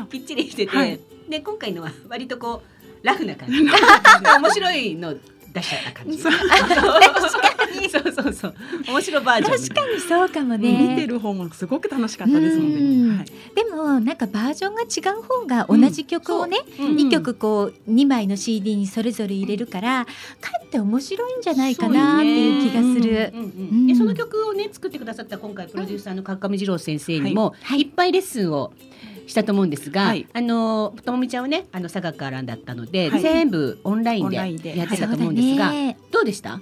B: きっちりしてて、はい、で今回のは割とこうラフな感じ。面白いの出しちゃった感じ。確か に。そうそうそう。面白バージョ
A: ン。確かにそうかもね。
E: 見てる方もすごく楽しかったですもんね。はい、
A: でもなんかバージョンが違う方が同じ曲をね、二、うん、曲こう二枚の CD にそれぞれ入れるから、かえって面白いんじゃないかなっていう気がする。
B: でその曲をね作ってくださった今回プロデューサーの川上二郎先生にも、はい、いっぱいレッスンを。したと思うんですが、はい、あのともみちゃんはねあの佐賀からだったので、はい、全部オンラインでやってたと思うんですが、はいね、どうでした？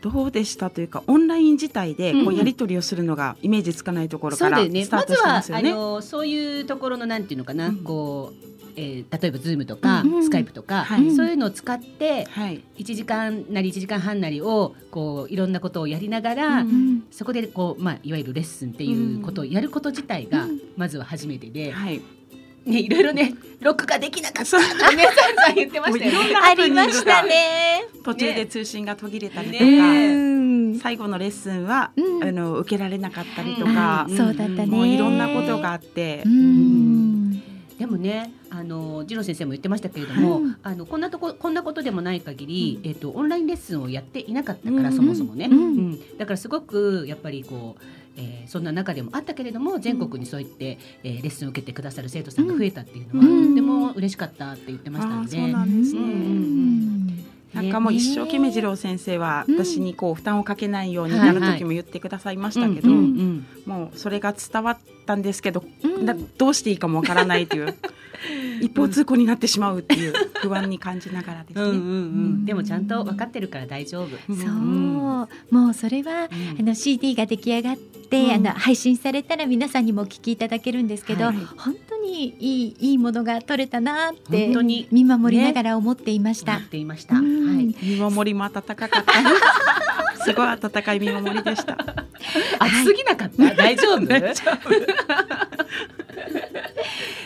E: どうでしたというかオンライン自体でこうやり取りをするのがイメージつかないところからスタートしてますよね。
B: まずはあのそういうところのなんていうのかな、うん、こうえー、例えばズームとか、うんスカイプとか、はい、そういうのを使って、はい、1時間なり1時間半なりをこういろんなことをやりながら、うん、そこでこう、まあ、いわゆるレッスンっていうことをやること自体がまずは初めてで。はいね、いろいろね、録画できなかった。ってね、さん言ってましたよね。
A: ありましたね。
E: 途中で通信が途切れたりとか、ね、最後のレッスンは、あの受けられなかったりとか、
A: そうだったね。
E: もういろんなことがあって。
B: でもね、あの次郎先生も言ってましたけれども、あのこんなとここんなことでもない限り、えっ、とオンラインレッスンをやっていなかったから、そもそもね、うん。だからすごくやっぱりこう。えー、そんな中でもあったけれども全国にそういって、えー、レッスンを受けてくださる生徒さんが増えたっていうのは、とても嬉しかったって言ってましたので。そうなんですね。
E: なんかもう一生懸命次郎先生は私にこう負担をかけないようになる時も言ってくださいましたけど、もうそれが伝わったんですけど、どうしていいかもわからないという 一方通行になってしまうっていう不安に感じながらですね。うんうんう
B: ん、でもちゃんと分かってるから大丈夫。
A: そう、もうそれは、あの CD が出来上がって、あの配信されたら皆さんにもお聞きいただけるんですけど、はい、本当にいいいいものが取れたなって本当に。見守りながら思っていました。
B: ね、っていました。はい、
E: 見守りも温かかった。すごい温かい見守りでした。
B: 暑すぎなかった？大丈夫？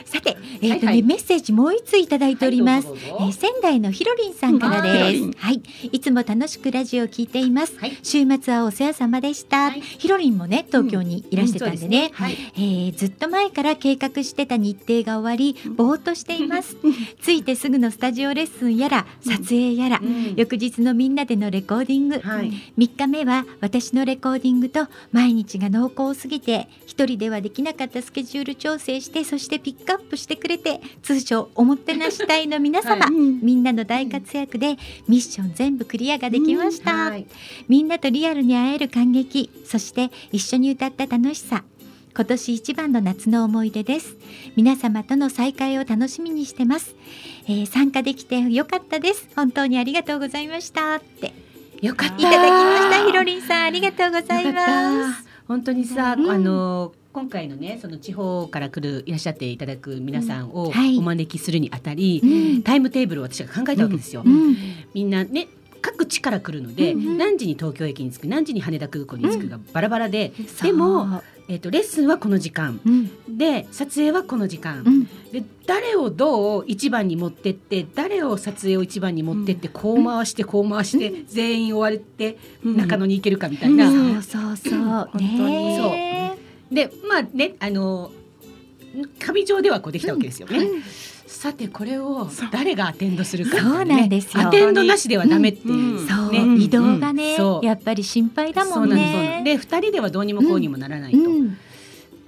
A: さて、えーとね、はいはい、メッセージもう一ついただいております、はい、えー、仙台のひろりんさんからです、はい。いつも楽しくラジオを聞いています、はい、週末はお世話様でした、ひろりんもね東京にいらしてたんでね。うんね、えー、ずっと前から計画してた日程が終わりぼーっとしています。着いてすぐのスタジオレッスンやら撮影やら、うん、翌日のみんなでのレコーディング、はい、3日目は私のレコーディングと毎日が濃厚すぎて一人ではできなかったスケジュール調整してそしてピックアップしてくれて通称おもてなし隊の皆様、はい、みんなの大活躍でミッション全部クリアができました、うん。はい、みんなとリアルに会える感激そして一緒に歌った楽しさ今年一番の夏の思い出です。皆様との再会を楽しみにしてます、えー、参加できてよかったです。本当にありがとうございました。って。
B: よかった。
A: いただきました。ひろりんさんありがとうございます。
B: 本当にさ、うん、あの今回のねその地方から来るいらっしゃっていただく皆さんをお招きするにあたり、うん。タイムテーブルを私が考えたわけですよ。うん、みんなね各地から来るので、何時に東京駅に着く何時に羽田空港に着くがバラバラで、でもえーと、レッスンはこの時間、うん、で撮影はこの時間、うん、で誰をどう一番に持ってって誰を撮影を一番に持ってって、こう回してこう回して、全員終わって中野に行けるかみたいな、
A: そうそうそう。本当に
B: そう。でまあねあの紙上ではこうできたわけですよね。さてこれを誰がアテンドするか、
A: ね、そうなんです
B: アテンドなしではダメっていう、
A: うん、そう、ね、移動がね、う。ん、やっぱり心配だもんね。
B: で二人ではどうにもこうにもならないと、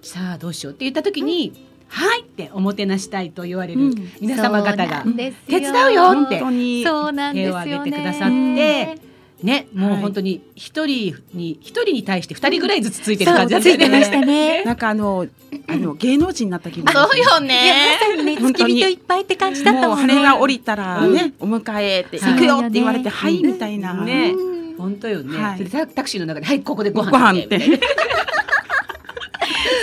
B: さあどうしようって言った時に、はいっておもてなしたいと言われる皆様方が、手伝うよって手を挙げてくださって。ね、もう本当に一人に一人に対して二人ぐらいずつついてる感じだった
A: ね。
E: なんかあのあの芸能人になった気分。
B: そうよね。
A: まさにね付き人いっぱいって感じだったもんね。
E: 羽が降りたらね、お迎えって行くよって言われてはいみたいな。
B: ね、本当よね。タクシーの中ではいここでご
E: 飯って。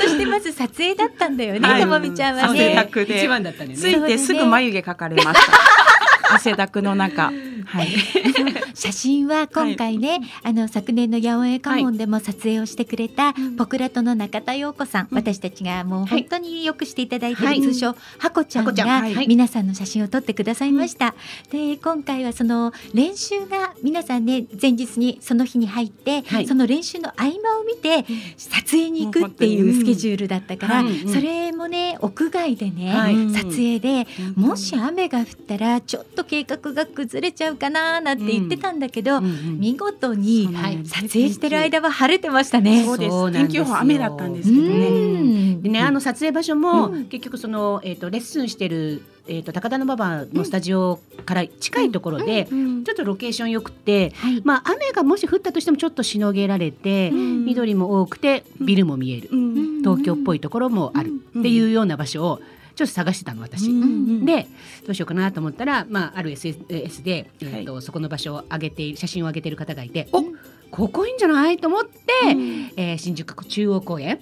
A: そしてまず撮影だったんだよね、ともみちゃんはね。
B: 一番だったね。
E: ついてすぐ眉毛描かれました。汗だくの中。はい、
A: 写真は今回ね、はい、あの昨年の八百屋家紋でも撮影をしてくれた、ポクラトの中田陽子さん、うん、私たちがもう本当によくしていただいている通称、ハコちゃんが皆さんの写真を撮ってくださいました。で今回はその練習が皆さんね前日にその日に入って、その練習の合間を見て撮影に行くっていうスケジュールだったから、それもね屋外でね、撮影で、もし雨が降ったらちょっと計画が崩れちゃうかななんて言ってたんだけど、うん。うんうん、見事に撮影してる間は晴れてましたね。
E: そうです。天気予報雨だったんですけどね。
B: でねあの撮影場所も、結局そのえっ、ー、とレッスンしてるえーと、高田馬場のスタジオから近いところで、うん、ちょっとロケーションよくて、はい、まあ、雨がもし降ったとしてもちょっとしのげられて、うん、緑も多くてビルも見える、うん、東京っぽいところもある。っていうような場所をちょっと探してたの私。うんうん、でどうしようかなと思ったら、まあ、ある SNS で、えーと、はい、そこの場所を上げて写真を上げてる方がいて、うん、おここいいんじゃないと思って、うん、えー、新宿中央公園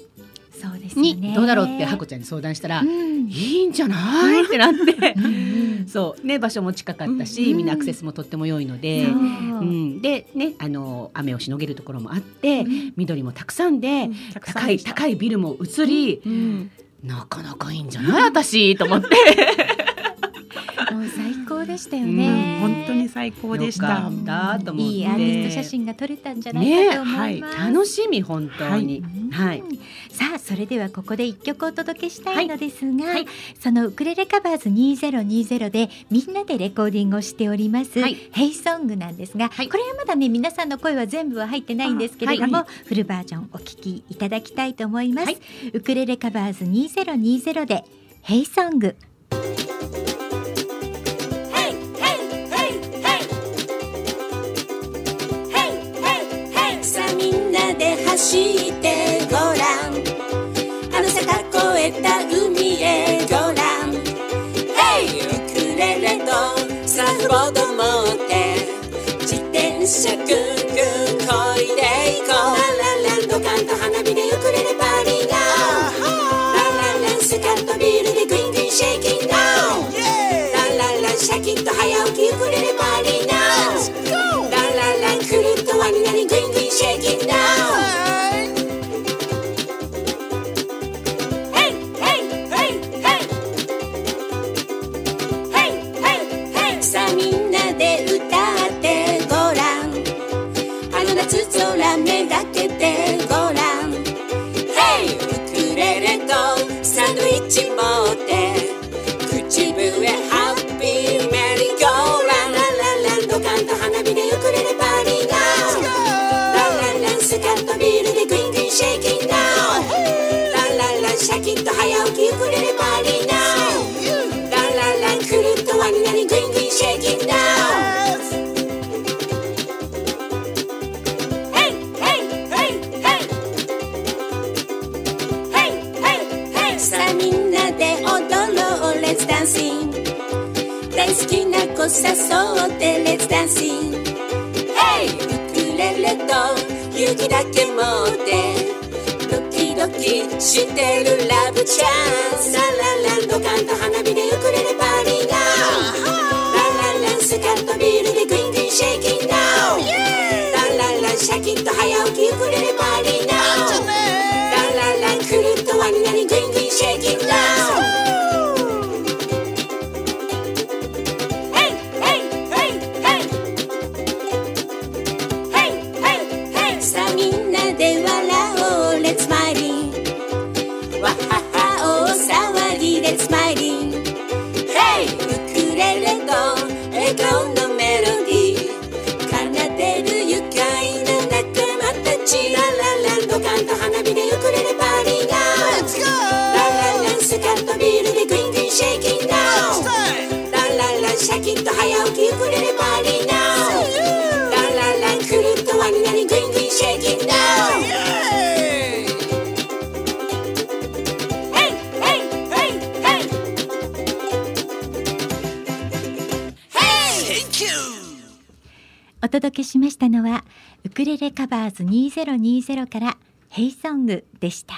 A: そうです
B: ね、どうだろうってハコちゃんに相談したら、うん、いいんじゃない？ってなって。そうね場所も近かったし、うん、みんなアクセスもとっても良いので、う。ん、でねあの雨をしのげるところもあって、緑もたくさんで、高い高いビルも映り、なかなかいいんじゃない？私と思って。
A: もう最高でしたよね。
E: 本当に最高でした。
A: いいアーティスト写真が撮れたんじゃないかと思います。
B: 楽しみ本当に。はい。
A: さあそれではここで一曲お届けしたいのですが、そのウクレレカバーズ2020でみんなでレコーディングをしております、ヘイソングなんですが、これはまだね皆さんの声は全部は入ってないんですけれども、フルバージョンお聞きいただきたいと思います。ウクレレカバーズ2020でヘイソングで
F: 走ってごらん。あの坂越えた海へごらん。ヘイウクレレとサーフボード持って自転車ぐんぐんこいでいこう。誘って Let's dancing. Hey! ウクレレと勇気だけ持ってドキドキしてるラブチャンス。ララランドカンと花火でウクレレカ
A: バーズ2020からヘイソングでした。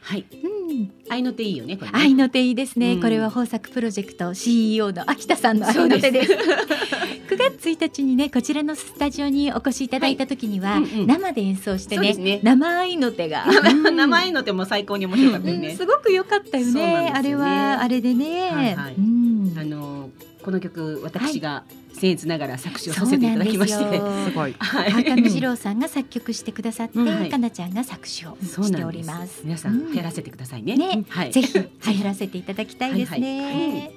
B: はい。うん。愛の手いいよね。ね。
A: 愛の手いいですね、うん、これは豊作プロジェクト CEO の秋田さんの愛の手です。九月1日にねこちらのスタジオにお越しいただいた時には、はいうんうん、生で演奏してね、ね、生愛の手が。
B: 生愛の手も最高に面白かったよね、
A: うん、すごく良かったよね、ね、あれはあれでね。はいはい、うん、
B: あのこの曲私が、はい僭越ながら作詞をさせていただきまして、
A: すごい。川上二郎さんが作曲してくださって、はい、かなちゃんが作詞をしております。
B: 皆さん流行らせてくださいね。
A: ね、はい、ぜひ流行らせていただきたいですね。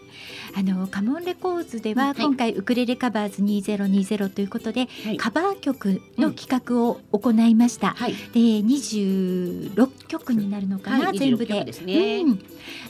A: あのカモンレコーズでは今回ウクレレカバーズ2020ということで、はい、カバー曲の企画を行いました。はい、で26曲になるのかな、はい、全部で。でね、うん。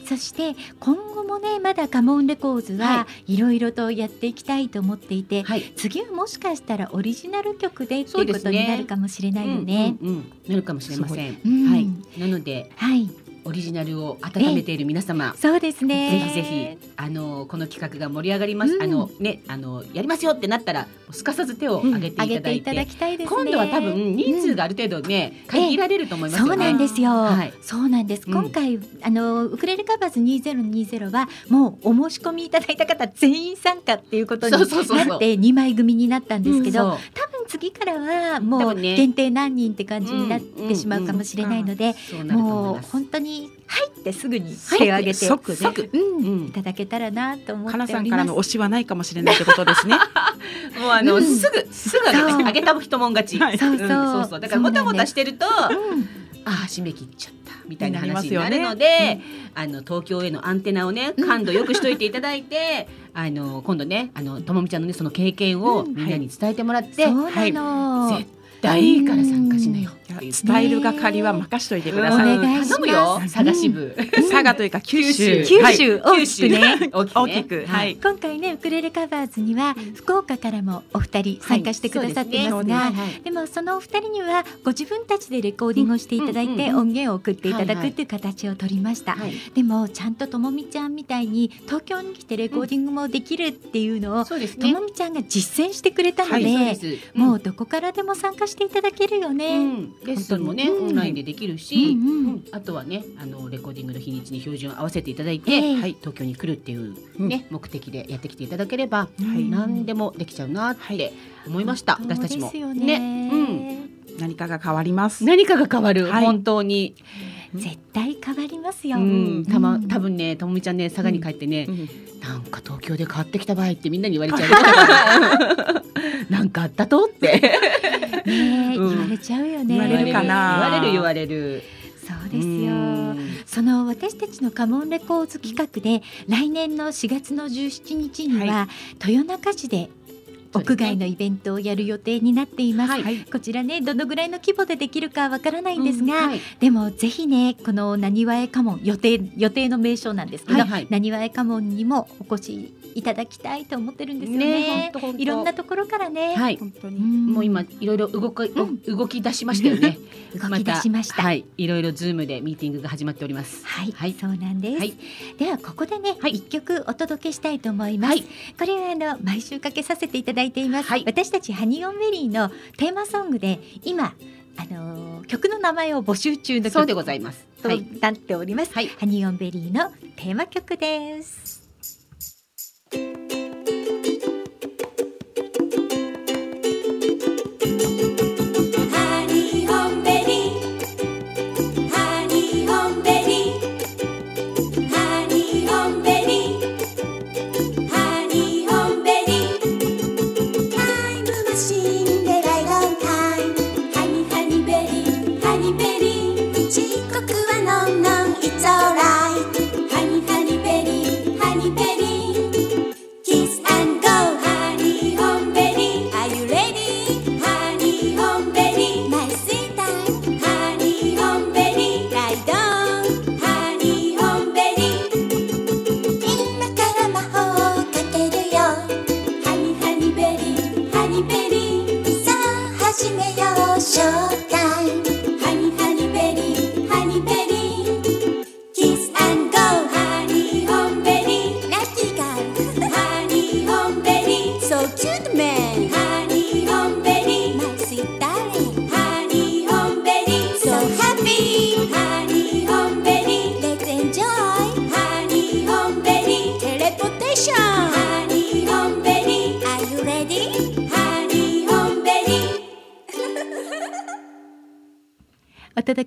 A: そして今後もねまだカモンレコーズはいろいろとやっていきたいと思っていて、次はもしかしたらオリジナル曲でっていうことになるかもしれないよね。
B: うんうん、なるかもしれません。はい。なので、はい。オリジナルを温めている皆様、
A: そうですね。
B: ぜひぜひあのこの企画が盛り上がります、うん、あのねあのやりますよってなったらすかさず手を挙げていただいて、うん、いただきたいです、ね、今度は多分人数がある程度ね、うん、限られると思います、
A: ね、そうなんですよ。はい、そうなんです。今回あのウクレレカバーズ2020はもうお申し込みいただいた方全員参加っていうことになって2枚組になったんですけど、多分次からはもう限定何人って感じになってしまうかもしれないので、もう本当にはいってすぐに手を挙げて、
E: 即
A: 即、うん、いただけたらなと思っております。
E: さんからの推しはないかもしれないってことですね。
B: もうあの、すぐすぐあげた人もん勝ち。そう。そうだからもたもたしてると、ああ締め切っちゃった。みたいな話になるので、ねうん、あの東京へのアンテナをね感度よくしといていただいて、あの今度ねあのともみちゃんのねその経験をみんなに伝えてもらって、
A: はい、
B: 絶対いいから参加しなよ。
E: スタイル係は任しといてください。
B: 頼むよ。佐賀支部。
E: 佐賀というか九州。
A: 九州。大きくね。
E: 大きく。
A: はい。今回ねウクレレカバーズには福岡からもお二人参加してくださってますが、でもそのお二人にはご自分たちでレコーディングをしていただいて音源を送っていただくっていう形を取りました。でもちゃんとともみちゃんみたいに東京に来てレコーディングもできるっていうのをともみちゃんが実践してくれたので、もうどこからでも参加していただけるよね。
B: レッスンもね。オンラインでできるし、あとはねあのレコーディングの日にちに標準を合わせていただいて、えー、はい、東京に来るっていうね、うん、目的でやってきていただければ、はい、何でもできちゃうなって思いました、私たちも。
A: ね、ね、
E: うん、何かが変わります。
B: 何かが変わる、はい、本当に。
A: 絶対変わりますよ。う
B: ん、たま、多分ね、ともみちゃんね、佐賀に帰ってね、うん、なんか東京で変わってきた場合ってみんなに言われちゃう。なんかあったとって。
A: ね、言われちゃうよね。
E: 言われるかな。
B: 言われる言われる。
A: そうですよ。その私たちのカモンレコーズ企画で来年の4月の17日には、はい、豊中市で屋外のイベントをやる予定になっています、はい、こちらねどのぐらいの規模でできるかわからないんですが、うんはい、でもぜひねこのなにわえ家紋予定予定の名称なんですけど、なにわえ家紋にもお越しいただきたいと思ってるんですよね。ねいろんなところからね。
B: はい。本当に。もう今いろいろ動き、うん、動き出しましたよね。
A: 動き出しました。
B: はい。いろいろズームでミーティングが始まっております。
A: はい。はい、そうなんです。はい、ではここでね、はい、一曲お届けしたいと思います。はい、これはあの毎週かけさせていただいています。はい、私たちハニオンベリーのテーマソングで今あのー、曲の名前を募集中の
B: そうでございます。
A: となっております。はい、ハニオンベリーのテーマ曲です。お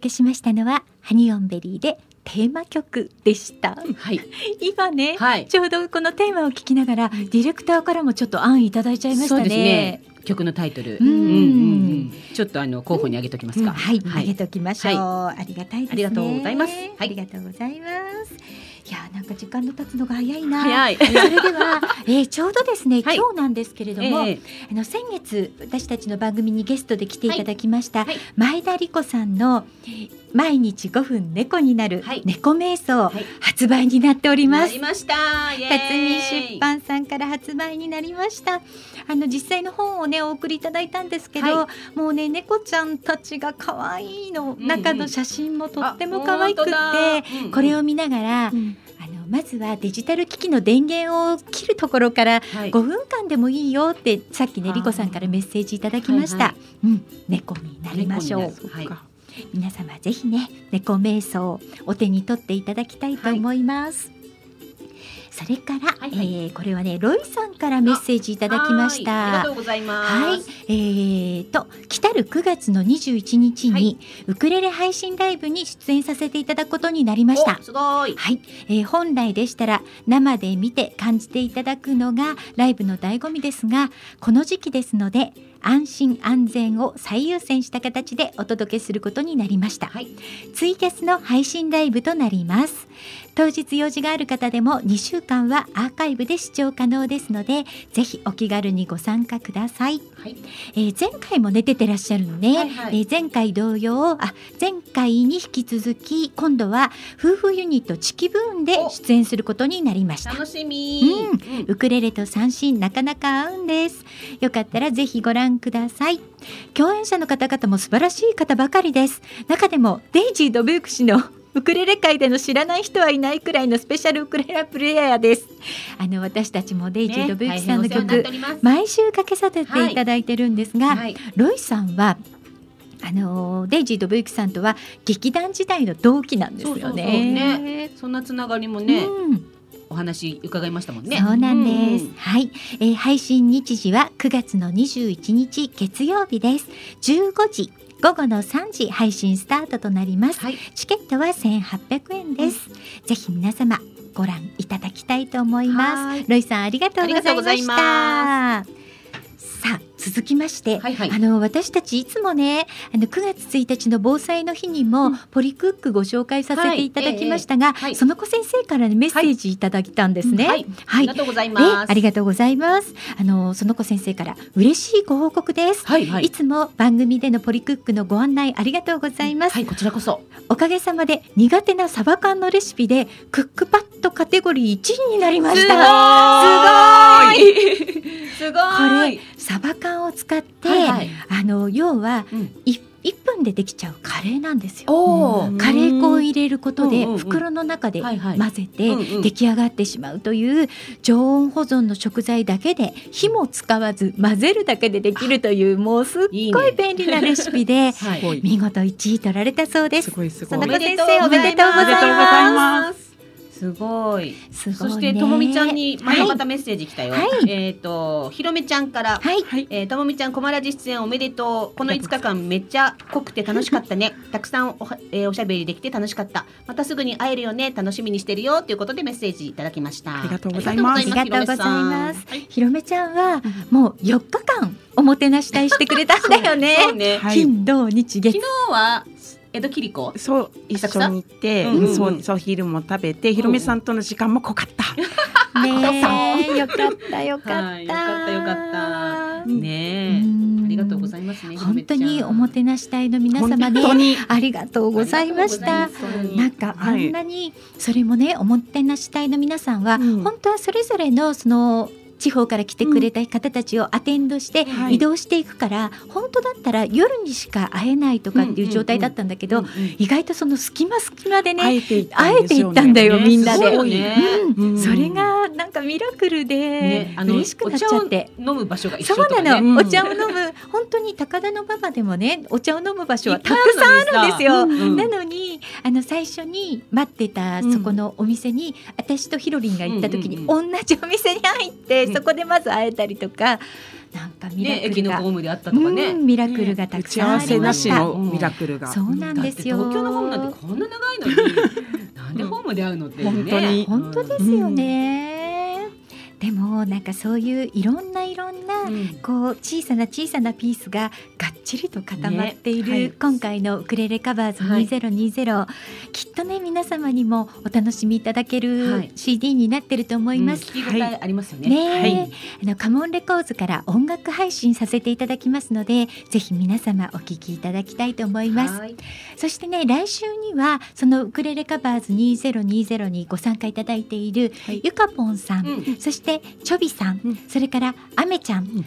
A: 届けしましたのはハニオンベリーでテーマ曲でした。
B: はい。
A: 今ね、はい、ちょうどこのテーマを聞きながら、ディレクターからもちょっと案いただいちゃいましたね。ね。
B: 曲のタイトル、うん。うんうんちょっとあの候補にあげときますか。
A: はい、はい、あげときましょう、はい、ありがたい、ね、
B: ありがとうございます。はい、
A: ありがとうございます。いやなんか時間の経つのが早いな。
B: 早い。
A: それでは、えー、ちょうどですね、はい、今日なんですけれども、えー、あの先月私たちの番組にゲストで来ていただきました、はい、前田理子さんの毎日5分猫になる猫瞑想、発売になっております。
B: ました。
A: 辰巳出版さんから発売になりました。あの実際の本をねお送りいただいたんですけど、もうね猫ちゃんたちが可愛いの、中の写真もとっても可愛くって、これを見ながら。うん。あのまずはデジタル機器の電源を切るところから5分間でもいいよってさっきねりこさんからメッセージいただきました。うん、猫になりましょう。はい、皆様ぜひね猫瞑想お手に取っていただきたいと思います。はいそれから、はいはい、えー、これはねロイさんからメッセージいただきました。
B: ありがとうございます。
A: はい。えーと来たる9月の21日に、はい、ウクレレ配信ライブに出演させていただくことになりました。
B: すごい。
A: はい、えー、本来でしたら生で見て感じていただくのがライブの醍醐味ですがこの時期ですので安心安全を最優先した形でお届けすることになりました、はい、ツイキャスの配信ライブとなります当日用事がある方でも2週間はアーカイブで視聴可能ですのでぜひお気軽にご参加ください、はい、えー、前回もね出てらっしゃるのね、はいはい、えー、前回同様あ前回に引き続き今度は夫婦ユニットチキブーンで出演することになりました。
B: 楽しみ、
A: うん、ウクレレと三振なかなか合うんです。よかったらぜひご覧ください。共演者の方々も素晴らしい方ばかりです。中でもデイジー・ドブーク氏のウクレレ界での知らない人はいないくらいのスペシャルウクレレプレイヤーです。あの私たちもデイジー・ドブーキさんの曲、ね、毎週かけさせていただいてるんですが、はいはい、ロイさんはあのデイジー・ドブユキさんとは劇団時代の同期なんですよね。そ
B: ねそんなつながりもね、うん、お話伺いましたもんね。
A: そうなんです。うん、はい、えー、配信日時は9月の21日月曜日です。15時午後の3時配信スタートとなります、はい、チケットは1800円です、うん、ぜひ皆様ご覧いただきたいと思います。ロイさんありがとうございましたさあ続きまして、はいはい、あの私たちいつもねあの9月1日の防災の日にも、うん、ポリクックご紹介させていただきましたが、はいえーはい、その子先生から、ね、メッセージいただいたんですね、はい、
B: ありがとうございます。
A: ありがとうございます。あのその子先生から嬉しいご報告です、はいはい、いつも番組でのポリクックのご案内ありがとうございます、
B: はいこちらこそ。
A: おかげさまで苦手なサバ缶のレシピでクックパッドカテゴリー1位になりました。
B: すごい。すご い。
A: これサバ缶を使って、はいはい、あの要は、うん、1分でできちゃうカレーなんですよ。カレー粉を入れることで袋の中で混ぜて出来上がってしまうという常温保存の食材だけで火も使わず混ぜるだけでできるというもうすっごい便利なレシピで見事1位取られたそうです。すごいすごい。先生おめでとうございます。
B: すごい。すごい、そしてともみちゃんにまたまたメッセージ来たよ。はい、えっ、ー、とひろめちゃんから、はい、えー、ともみちゃんこまらじ出演おめでとう。この5日間めっちゃ濃くて楽しかったね。たくさんお,、えー、おしゃべりできて楽しかった。またすぐに会えるよね。楽しみにしてるよということでメッセージいただきました。
E: ありがとうございます。あ
A: りがとうございます。ひろめちゃんはもう4日間おもてなし隊してくれたんだよ ね。そうね。金土日月。
B: 昨日は江戸切子？
E: そう一緒に行って、うんうん、そうそう昼も食べて、ひろみさんとの時間も濃かった。
A: ねよかったよかった、
B: はい、よかったよかった。ねありがとうございますね
A: 本当におもてなし隊の皆様ねありがとうございました。なんかあんなに、それもねおもてなし隊の皆さんは、本当はそれぞれのその地方から来てくれた方たちをアテンドして移動していくから、うん、本当だったら夜にしか会えないとかっていう状態だったんだけど、意外とその隙間隙間でね会えていったんだよ、みんなで、ね。うん、それがなんかミラクルで、ね、嬉しくなっちゃって。
B: 飲む場所が
A: 一緒そうなの、お茶を飲む。本当に高田の馬場でもねお茶を飲む場所はたくさんあるんですよ、なのにあの最初に待ってたそこのお店に、私とひろりんが行った時に、同じお店に入ってそこでまず会えたりとか。なんかミラクルが、ね、
B: 駅のホームであったとかね、
A: うん、ミラクルがたくさんありました。
E: ミラクルが、
A: そうなんですよ。
B: 東京のホームなんてこんな長いのに、なんでホームで会うのって、ね、
A: 本当に本当ですよね。でもなんかそういういろんないろんな、こう小さな小さなピースががっちりと固まっている、ねはい、今回のウクレレカバーズ2020、はい、きっとね皆様にもお楽しみいただける CD になってると思います。
B: うん、聞き応えありますよね。
A: ね、はい、あのカモンレコーズから音楽配信させていただきますので、ぜひ皆様お聞きいただきたいと思います。そしてね来週にはそのウクレレカバーズ2020にご参加いただいている、ゆかぽんさん、うん、そしてチョビさん、うん、それからアメちゃん、うん、3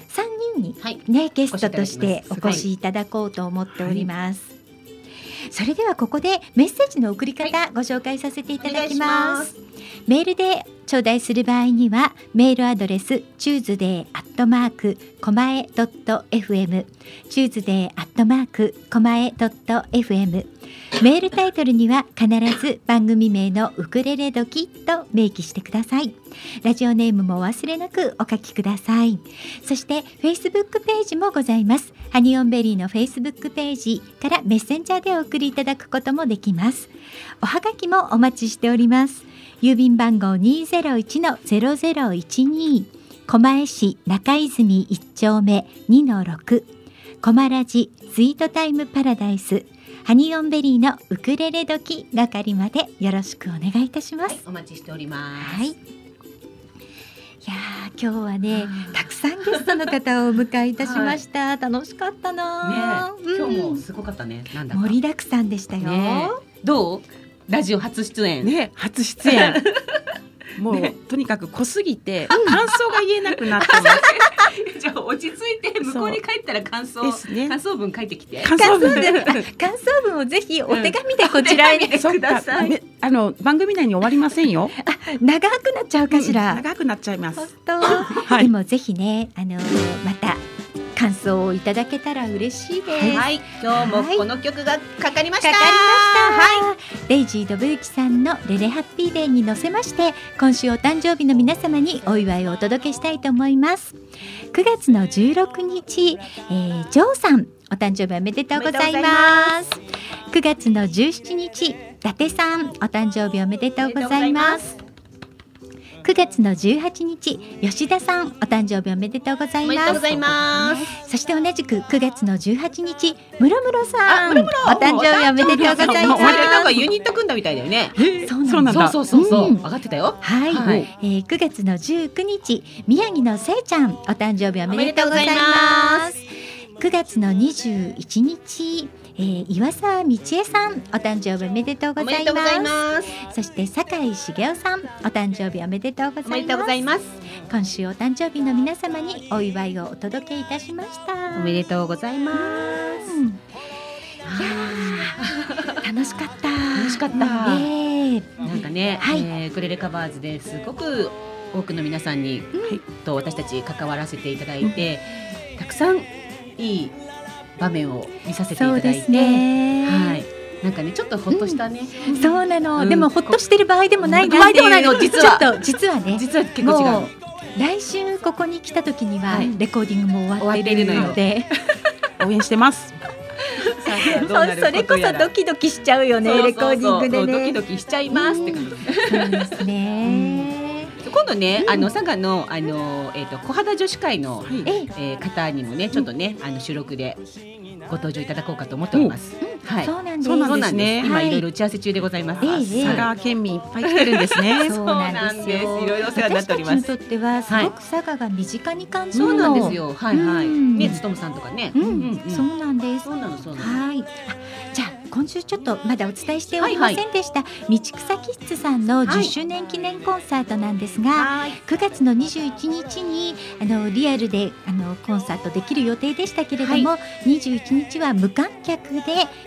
A: 人にね、はい、ゲストとしてお越しいただこうと思っております。はい、それではここでメッセージの送り方、ご紹介させていただきます。メールで頂戴する場合にはメールアドレス Tuesday アットマークコマエドット FM Tuesday アットマークコマエドット FM メールタイトルには必ず番組名のウクレレドキと明記してください。ラジオネームも忘れなくお書きください。そしてフェイスブックページもございます。ハニオンベリーのフェイスブックページからメッセンジャーでお送りいただくこともできます。おはがきもお待ちしております。郵便番号201-0012狛江市中泉一丁目2-6狛ラジスイートタイムパラダイス。ハニオンベリーのウクレレ時係までよろしくお願いいたします、はい、
B: お待ちしております。
A: はい。いや今日はねたくさんゲストの方をお迎えいたしました、はい、楽しかったな、
B: ね、今日もすごかったね、
A: うん、盛りだくさんでしたよ、ね、
B: どう？ラジオ初出演
E: ね初出演 もう、ね、とにかく濃すぎて 感想が言えなくなってま す。
B: じゃあ落ち着いて向こうに帰ったら感想、ね、感想文書いてきて。
A: 感想文感想文をぜひお手紙でこちらに、
B: ください。
E: あの番組内に終わりませんよ。
A: 長くなっちゃうかしら。
E: 長くなっちゃいます。
A: はい、でもぜひねあのまた。感想をいただけたら嬉しいです。
B: はい、今日もこの曲がかかりました。
A: かかりました。はい、レイジードブユキさんのレレハッピーデーに乗せまして、今週お誕生日の皆様にお祝いをお届けしたいと思います。9月の16日、えー、ジョーさんお誕生日おめでとうございます。9月の17日、伊達さんお誕生日おめでとうございます。9月の18日吉田さんお誕生日おめでとうございます。そして同じく9月の18日ムロムロさんお誕生日おめでとうございます。
B: なんかユニット組んだみたいだよね。
A: そうなんだ。
B: そうそうそう上がってたよ。
A: はい、はえ9月の19日宮城のせいちゃんお誕生日おめでとうございます。9月の21日えー、岩沢道恵さんお誕生日おめでとうございます。そして酒井茂雄さんお誕生日おめでとうございます。今週お誕生日の皆様にお祝いをお届けいたしました。
B: おめでとうございます、い
A: や楽しかった。
B: 楽しかった、え。ー、なんかね、はい、えー、クレレカバーズですごく多くの皆さんに、はい、と私たち関わらせていただいて、うん、たくさんいい場面を見させていただいて、ね、はい。なんかねちょっとほっとしたね。
A: うん、そうなの、うん、でもほっとしてる場合でもない
B: 場合でもないの。実は。
A: ちょっと実はね。
B: 実は結構違う。
A: 来週ここに来た時にはレコーディングも終わっているので、
E: 応援してます。
A: それこそドキドキしちゃうよねレコーディングでね。
B: ドキドキしちゃいますって感じ。
A: そうですね。
B: 今度ね、あの佐賀のあのえっ、と小肌女子会の、えー、方にもねちょっとね、あの収録でご登場いただこうかと思っております。
A: はい、そうなん
B: ですね。今いろいろ打ち合わせ中でございます。
E: 佐賀県民いっぱい来てるんですね。
B: そうなんです。いろいろお世話になっております。
A: にとってはすごく佐賀が身近に感じる
B: そうなんですよ。はいはい。ね、つとむさんとかね。
A: うん、そうなんです。
B: そうなのそうな
A: の。はい。じゃあ今週ちょっとまだお伝えしておりませんでした、はいはい、道草キッズさんの10周年記念コンサートなんですが、はい、9月の21日にあのリアルであのコンサートできる予定でしたけれども、はい、21日は無観客で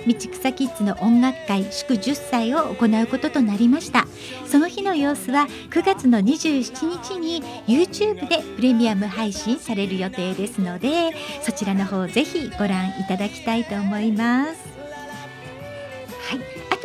A: 道草キッズの音楽会祝10歳を行うこととなりました。その日の様子は9月の27日に YouTube でプレミアム配信される予定ですのでそちらの方ぜひご覧いただきたいと思います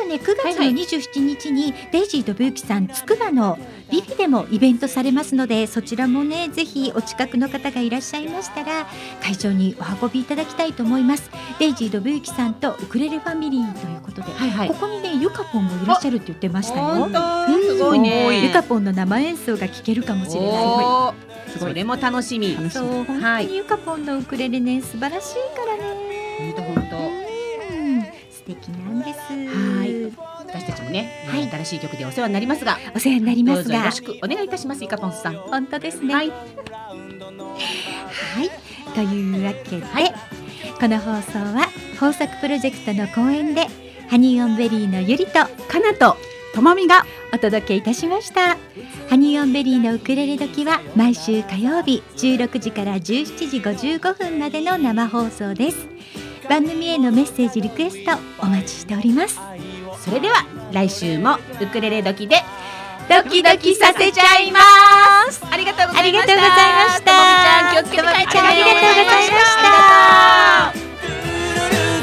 A: ね9月の27日にデイジー・ドブユキさんつくばのビビでもイベントされますのでそちらもねぜひお近くの方がいらっしゃいましたら会場にお運びいただきたいと思います。デイジー・ドブユキさんとウクレレファミリーということで、はいはい、ここにねゆかぽんもいらっしゃるって言ってましたよ。
B: すごいね。
A: ゆかぽんの生演奏が聴けるかもしれない。
B: それも楽しみ。
A: そう本当にゆかぽんのウクレレね素晴らしいからね敵なんです。
B: はい。私たちもね、はい、新しい曲でお世話になりますが、
A: お世話になりますが、
B: よろしくお願いいたします。イカポンさん。
A: 本当ですね。はい。はい。というわけで、はい、この放送は豊作プロジェクトの公演でハニーオンベリーのゆりとかなとともみがお届けいたしましたハニーオンベリーのウクレレ時は毎週火曜日16時から17時55分までの生放送です番組へのメッセージリクエストお待ちしております。
B: それでは来週もウクレレ時で
A: ドキドキさせちゃいます。
B: ありがとうございました。
A: ありがとうございました。
B: もありがとうございました。